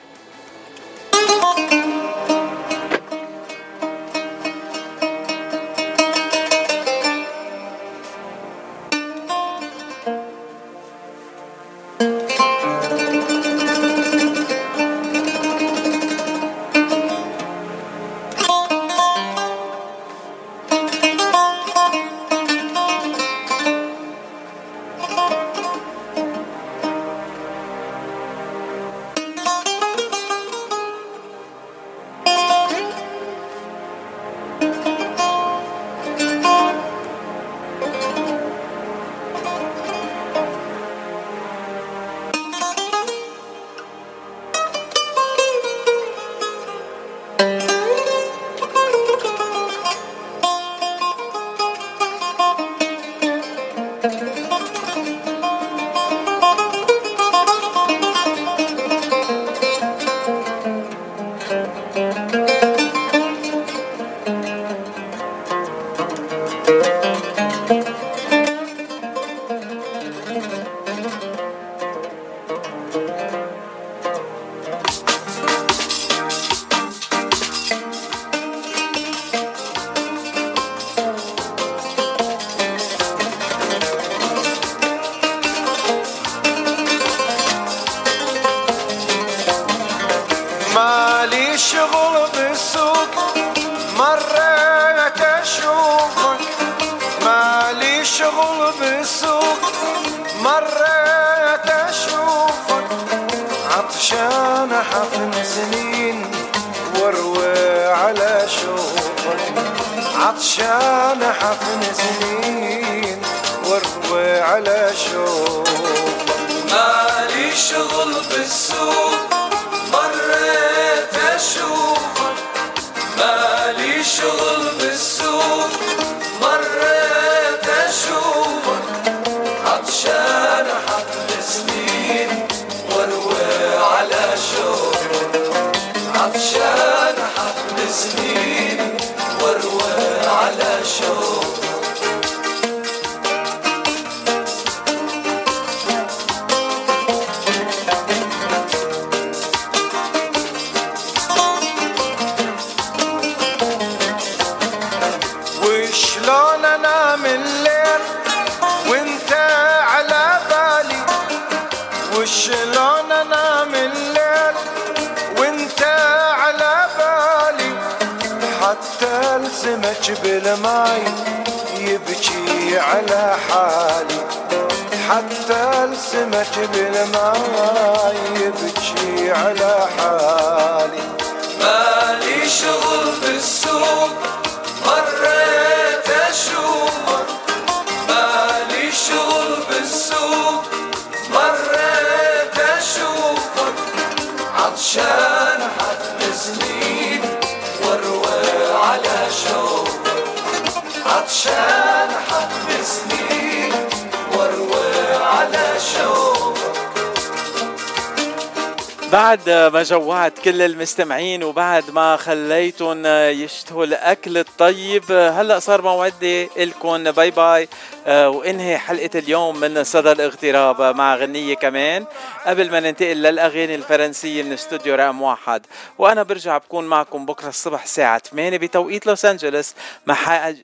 جوعت كل المستمعين وبعد ما خليتهم يشتهوا الأكل الطيب هلأ صار موعدي لكم bye bye. آه، وإنهي حلقة اليوم من صدى الاغتراب مع غنية كمان. قبل ما ننتقل للأغاني الفرنسية من استوديو رقم واحد وأنا برجع بكون معكم بكرة الصبح الساعة 8 بتوقيت لوس أنجلوس مع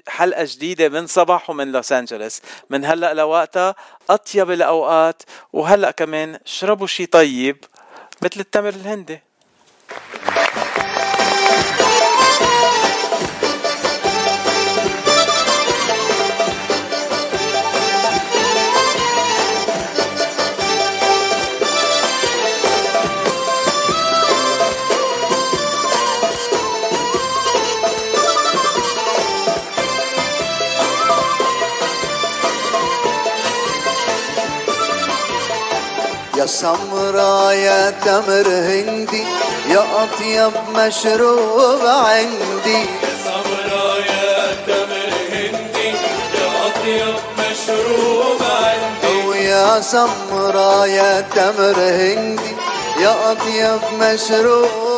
حلقة جديدة من صباح ومن لوس أنجلوس. من هلأ لوقتها أطيب الأوقات وهلأ كمان اشربوا شي طيب مثل التمر الهندي. يا سمرا يا تمر هندي يا أطيب مشروب عندي. سمرا يا تمر هندي يا أطيب مشروب عندي ويا سمرا يا تمر هندي يا أطيب مشروب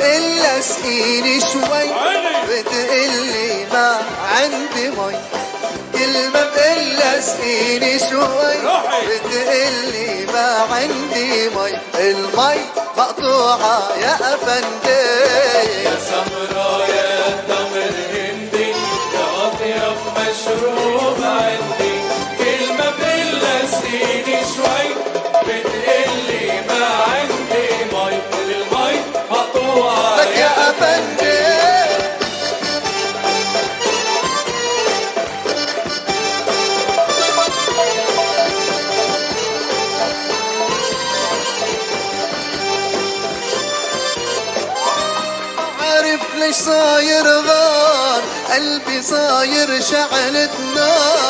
بقلها اسقيني شوي. بتقلي ما عندي مي كلمة بقلها اسقيني شوي. بتقلي ما عندي مي المي مقطوعة يا أفندي. يا سمرا يا تمر هندي يا أطيب مشروب عندي. ليش صاير غار؟ قلبي صاير شعلة نار.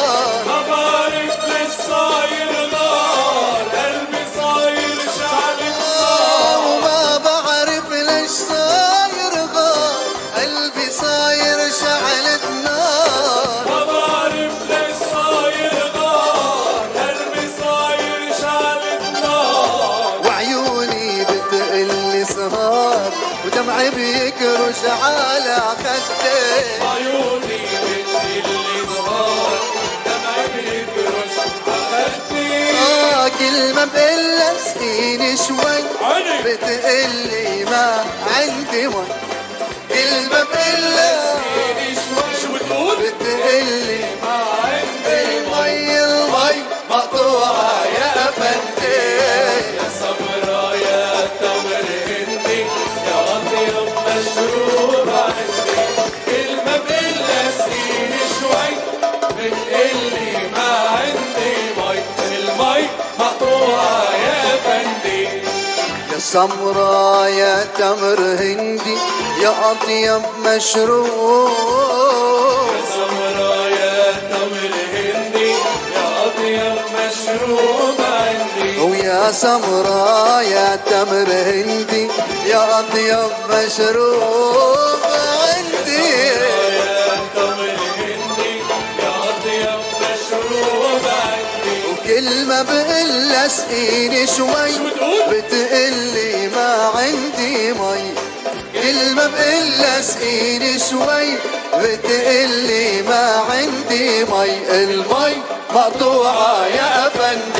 كلمة بقلها اسقيني شوي بتقلي ما عندي مي سمرا يا تمر هندي يا أطيب مشروب. سمرا يا تمر هندي يا أطيب مشروب عندي ويا سمرا يا تمر هندي يا أطيب مشروب عندي يا تمر هندي. يا أطيب مشروب عندي وكل ما بقول اسقيني شوي عندي مي. كل ما بقول اسقيني شوي بتقلي ما عندي مي. المي مقطوعة يا أفندي.